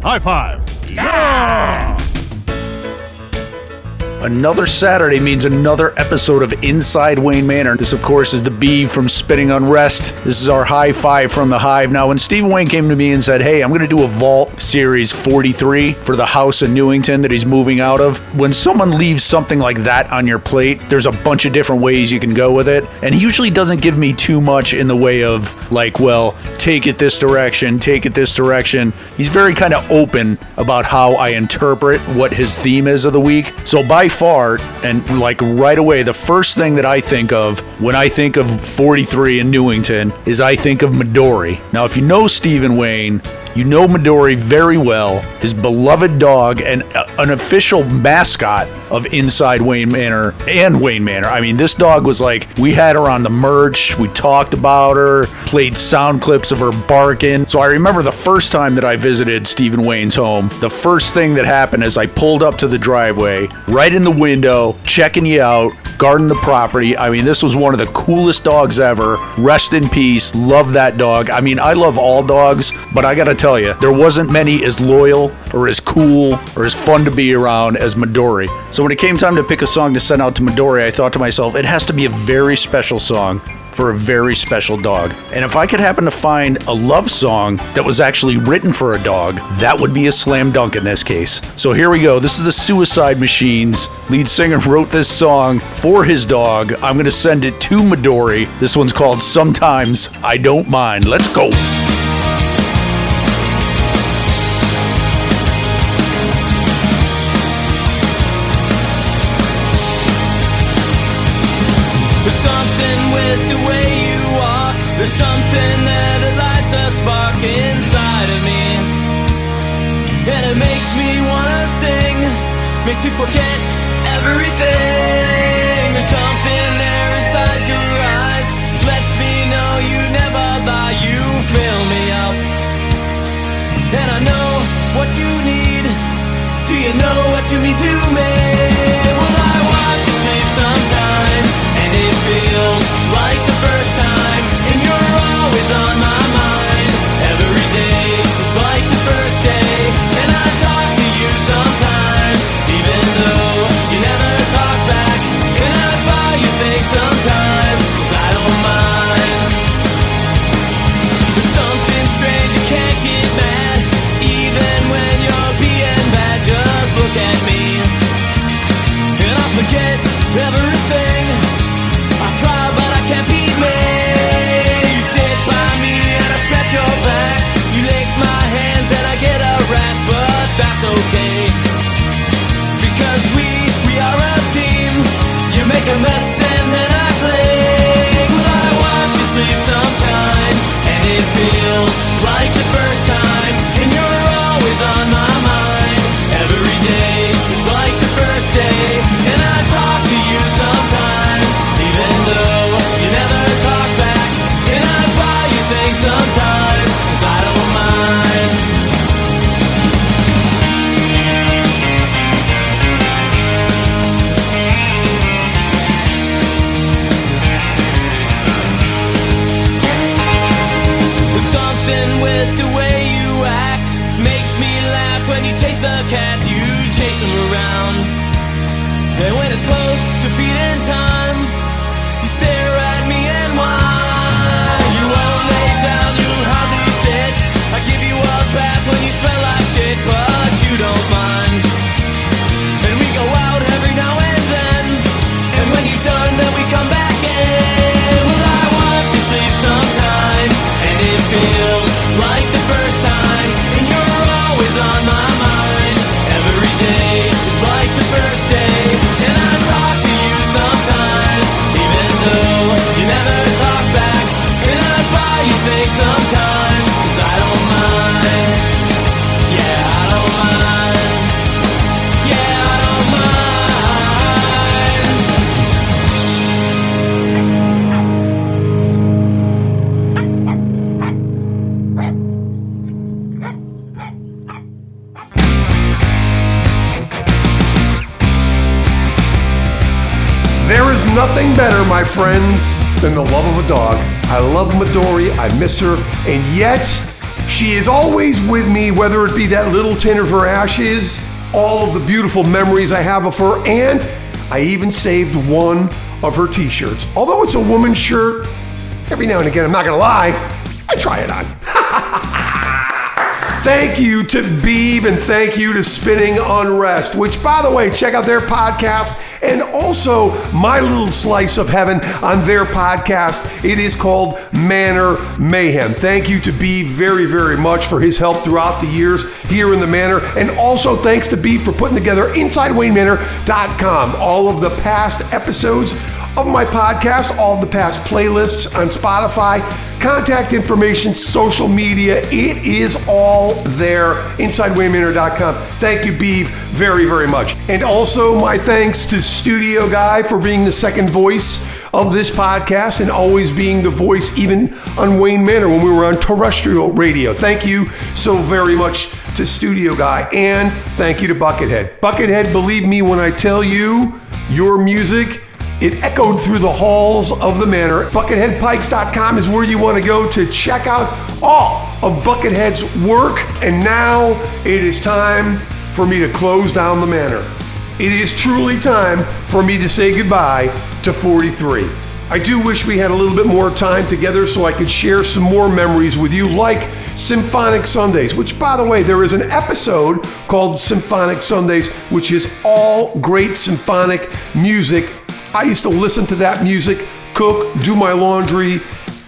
High five. Another Saturday means another episode of Inside Wayne Manor. This, of course, is the B from Spitting Unrest. This is our high five from the Hive. Now, when Stephen Wayne came to me and said, Hey, I'm going to do a Vault Series 43 for the house in Newington that he's moving out of, when someone leaves something like that on your plate, there's a bunch of different ways you can go with it. And he usually doesn't give me too much in the way of, like, well, take it this direction, take it this direction. He's very kind of open about how I interpret what his theme is of the week. So, by far, and like right away, the first thing that I think of when I think of 43 in Newington is I think of Midori. Now, if you know Stephen Wayne, you know Midori very well, his beloved dog, and a- an official mascot of Inside Wayne Manor and Wayne Manor. I mean, this dog was like, we had her on the merch, we talked about her, played sound clips of her barking. So I remember the first time that I visited Stephen Wayne's home, the first thing that happened is I pulled up to the driveway, right in the window, checking you out, guarding the property. I mean, this was one of the coolest dogs ever. Rest in peace. Love that dog. I mean, I love all dogs, but I gotta tell you, there wasn't many as loyal or as cool or as fun to be around as Midori. So when it came time to pick a song to send out to Midori, I thought to myself, it has to be a very special song for a very special dog. And if I could happen to find a love song that was actually written for a dog, that would be a slam dunk in this case. So here we go. This is the Suicide Machines. Lead singer wrote this song for his dog. I'm going to send it to Midori. This one's called Sometimes I Don't Mind. Let's go. Makes me forget everything. There's something there inside your eyes. Lets me know you never lie. You fill me up. And I know what you need. Do you know what you mean to me? Nothing better, my friends, than the love of a dog. I love Midori, I miss her, and yet She is always with me, whether it be that little tin of her ashes, all of the beautiful memories I have of her, and I even saved one of her t shirts. Although it's a woman's shirt, every now and again, I'm not gonna lie, Thank you to Beeve and thank you to Spinning Unrest, which, by the way, check out their podcast and also my little slice of heaven on their podcast. It is called Manor Mayhem. Thank you to Beeve very, very much for his help throughout the years here in the Manor. And also thanks to Beeve for putting together InsideWayneManor.com. All of the past episodes of my podcast, all the past playlists on Spotify, contact information, social media. It is all there. inside InsideWayneManor.com. Thank you, Beeve, very, very much. And also my thanks to Studio Guy for being the second voice of this podcast and always being the voice, even on Wayne Manor when we were on terrestrial radio. Thank you so very much to Studio Guy. And thank you to Buckethead. Buckethead, believe me when I tell you, your music it echoed through the halls of the manor. Bucketheadpikes.com is where you want to go to check out all of Buckethead's work. And now it is time for me to close down the manor. It is truly time for me to say goodbye to 43. I do wish we had a little bit more time together so I could share some more memories with you, like Symphonic Sundays, which, by the way, there is an episode called Symphonic Sundays, which is all great symphonic music I used to listen to that music, cook, do my laundry,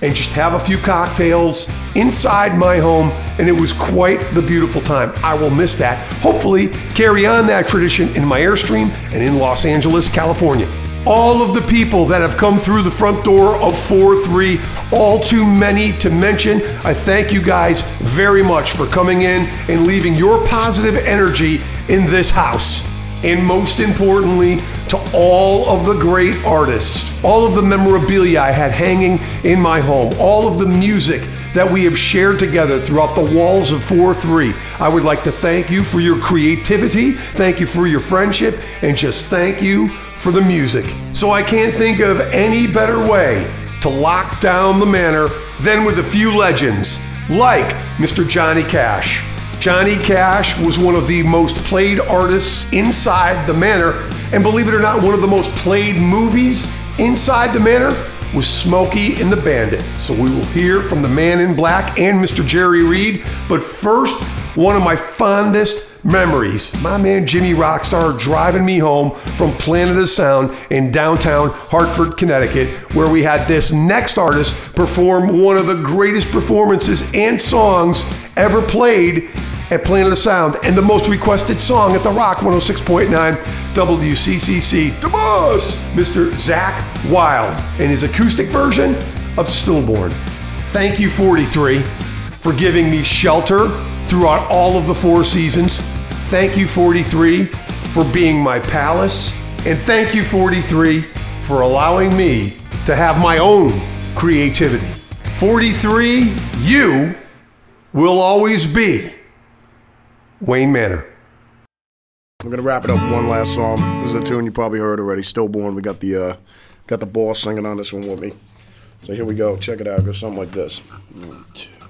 and just have a few cocktails inside my home, and it was quite the beautiful time. I will miss that. Hopefully, carry on that tradition in my Airstream and in Los Angeles, California. All of the people that have come through the front door of 4 3, all too many to mention. I thank you guys very much for coming in and leaving your positive energy in this house. And most importantly, to all of the great artists, all of the memorabilia I had hanging in my home, all of the music that we have shared together throughout the walls of 4 3. I would like to thank you for your creativity, thank you for your friendship, and just thank you for the music. So I can't think of any better way to lock down the manor than with a few legends like Mr. Johnny Cash. Johnny Cash was one of the most played artists inside the manor, and believe it or not, one of the most played movies inside the manor was Smokey and the Bandit. So we will hear from the man in black and Mr. Jerry Reed. But first, one of my fondest memories my man Jimmy Rockstar driving me home from Planet of Sound in downtown Hartford, Connecticut, where we had this next artist perform one of the greatest performances and songs ever played at Planet of Sound and the most requested song at the Rock 106.9 WCCC. The boss, Mr. Zakk Wylde, and his acoustic version of Stillborn. Thank you, 43, for giving me shelter throughout all of the four seasons. Thank you, 43, for being my palace. And thank you, 43, for allowing me to have my own creativity. 43, you will always be Wayne Manor. I'm gonna wrap it up with one last song. This is a tune you probably heard already. Stillborn. We got the uh, got the boss singing on this one with me. So here we go. Check it out. Goes something like this. One, two.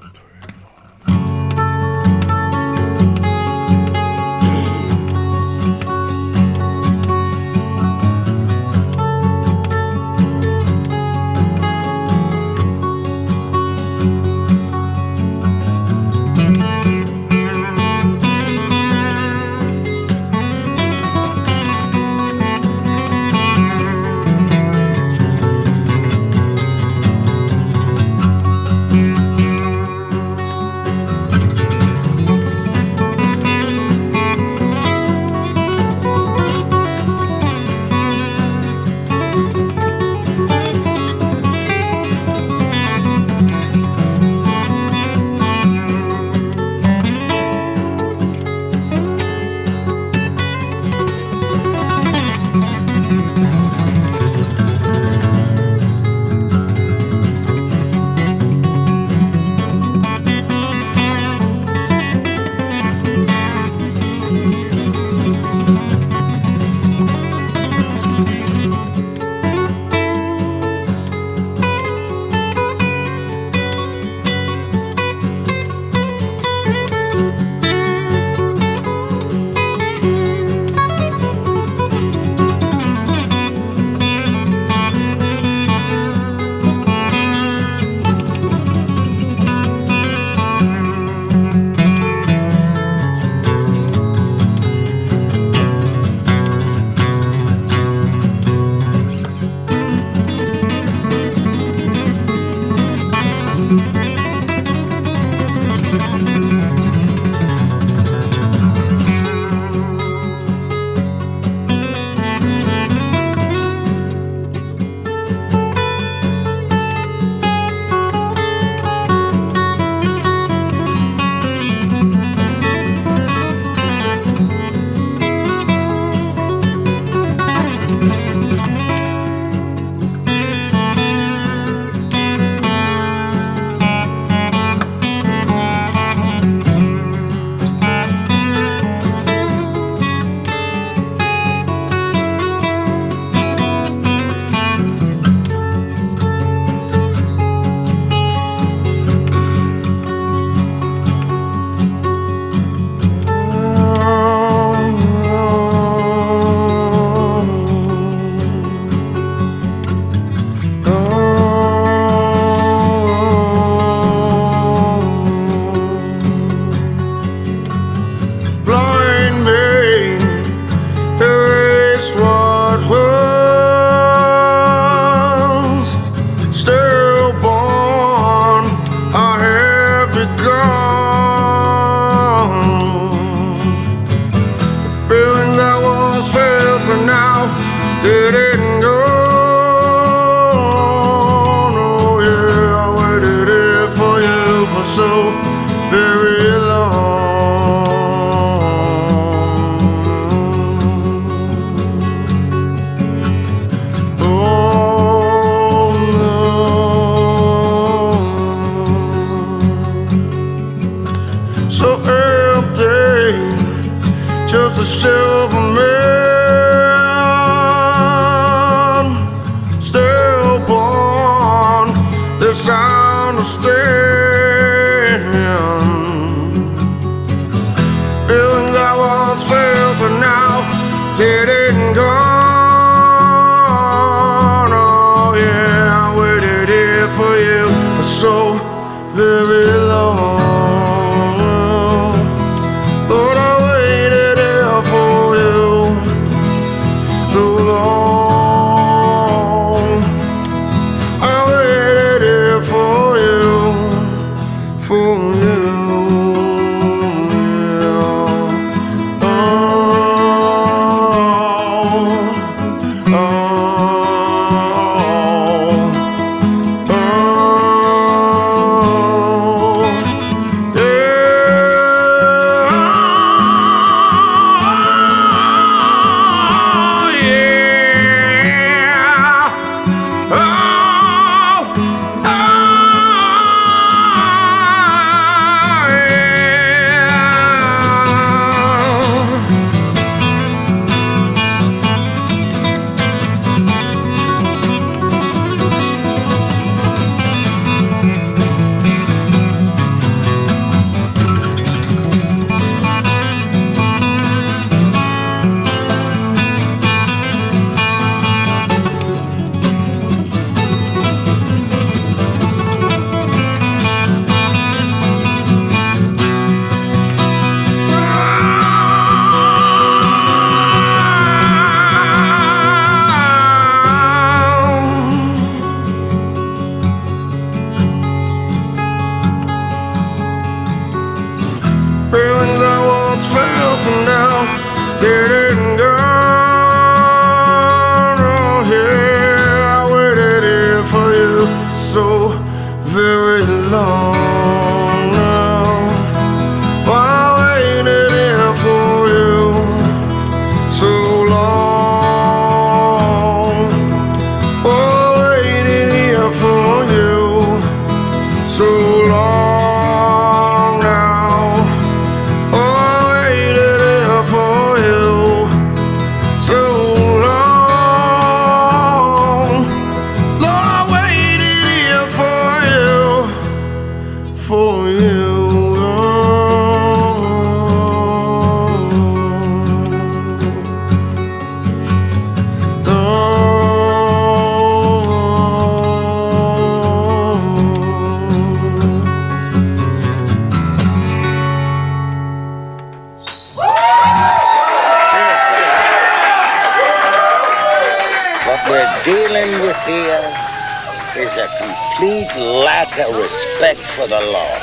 The law.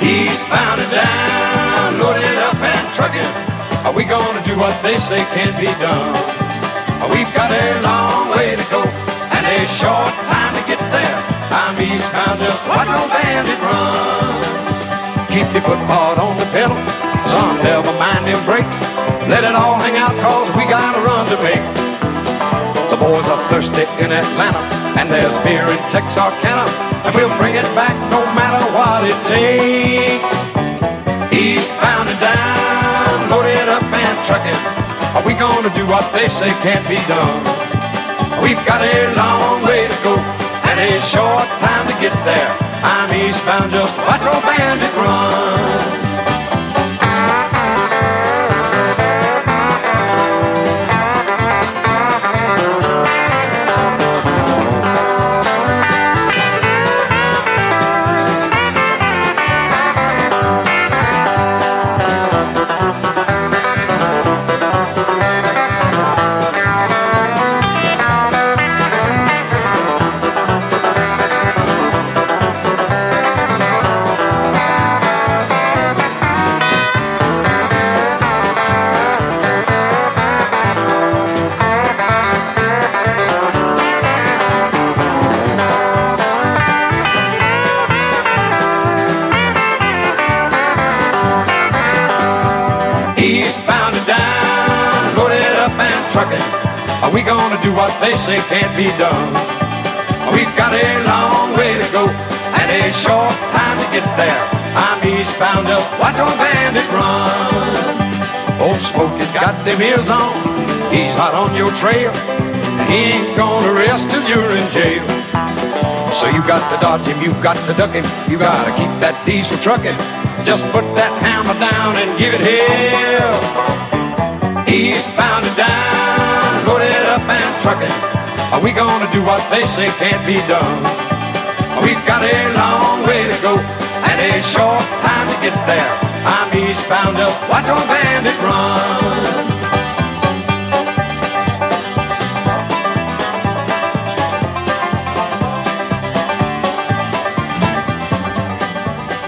Eastbound and down, loaded up and trucking. Are we gonna do what they say can be done? We've got a long way to go and a short time to get there. I'm eastbound, just watch old bandit run. Keep your foot hard on the pedal, son, never mind them brakes. Let it all hang out, cause we got a run to make. The boys are thirsty in Atlanta, and there's beer in Texarkana, and we'll bring it back no matter what it takes. Eastbound and down, loaded up and trucking. Are we gonna do what they say can't be done? We've got a long way to go and a short time to get there. I'm eastbound, just watch old bandit run. What they say can't be done? We've got a long way to go and a short time to get there. I'm eastbound up, watch our bandit run. Old Smokey's got them ears on, he's hot on your trail. And he ain't gonna rest till you're in jail. So you got to dodge him, you got to duck him, you gotta keep that diesel trucking. Just put that hammer down and give it hell. Eastbound and down, loaded trucking. Are we gonna do what they say can't be done? We've got a long way to go and a short time to get there. I'm eastbound up, watch our bandit run.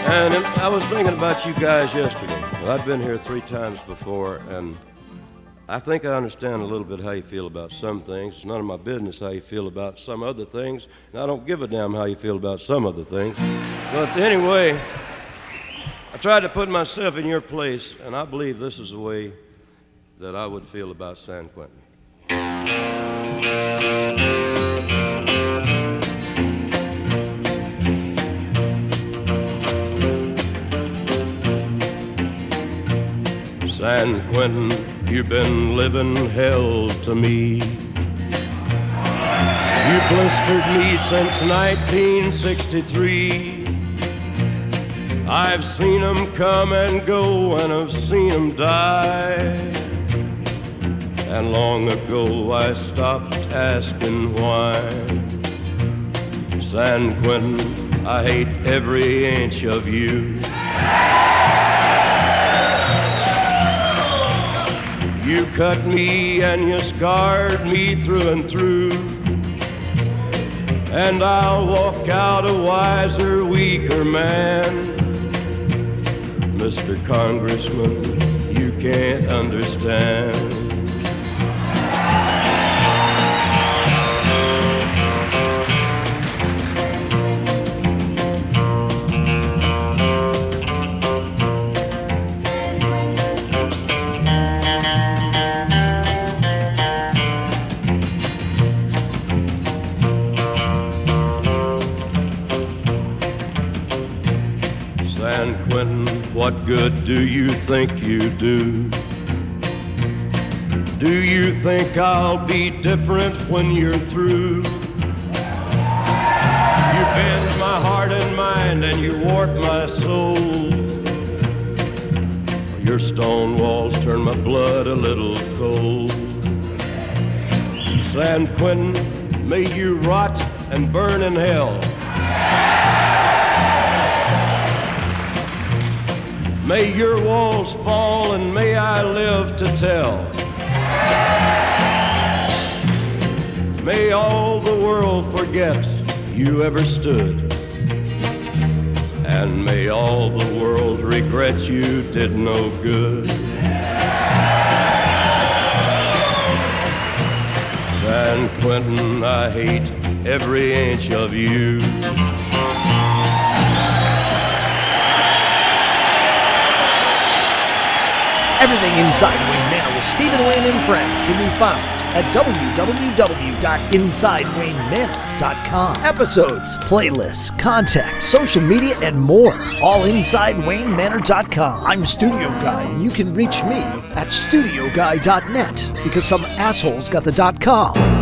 And I was thinking about you guys yesterday. Well, I've been here three times before, and I think I understand a little bit how you feel about some things. It's none of my business how you feel about some other things, and I don't give a damn how you feel about some other things. But anyway, I tried to put myself in your place, and I believe this is the way that I would feel about San Quentin. San Quentin, you've been living hell to me. You blistered me since 1963. I've seen 'em come and go, and I've seen 'em die. And long ago I stopped asking why. San Quentin, I hate every inch of you. You cut me and you scarred me through and through. And I'll walk out a wiser, weaker man. Mr. Congressman, you can't understand. What good do you think you do? Do you think I'll be different when you're through? You bend my heart and mind and you warp my soul. Your stone walls turn my blood a little cold. San Quentin, may you rot and burn in hell. May your walls fall and may I live to tell. May all the world forget you ever stood. And may all the world regret you did no good. San Quentin, I hate every inch of you. Everything inside Wayne Manor with Stephen Wayne and friends can be found at www.insidewaynemanor.com. Episodes, playlists, contacts, social media, and more. All inside WayneManor.com. I'm Studio Guy, and you can reach me at studioguy.net because some assholes got the .com.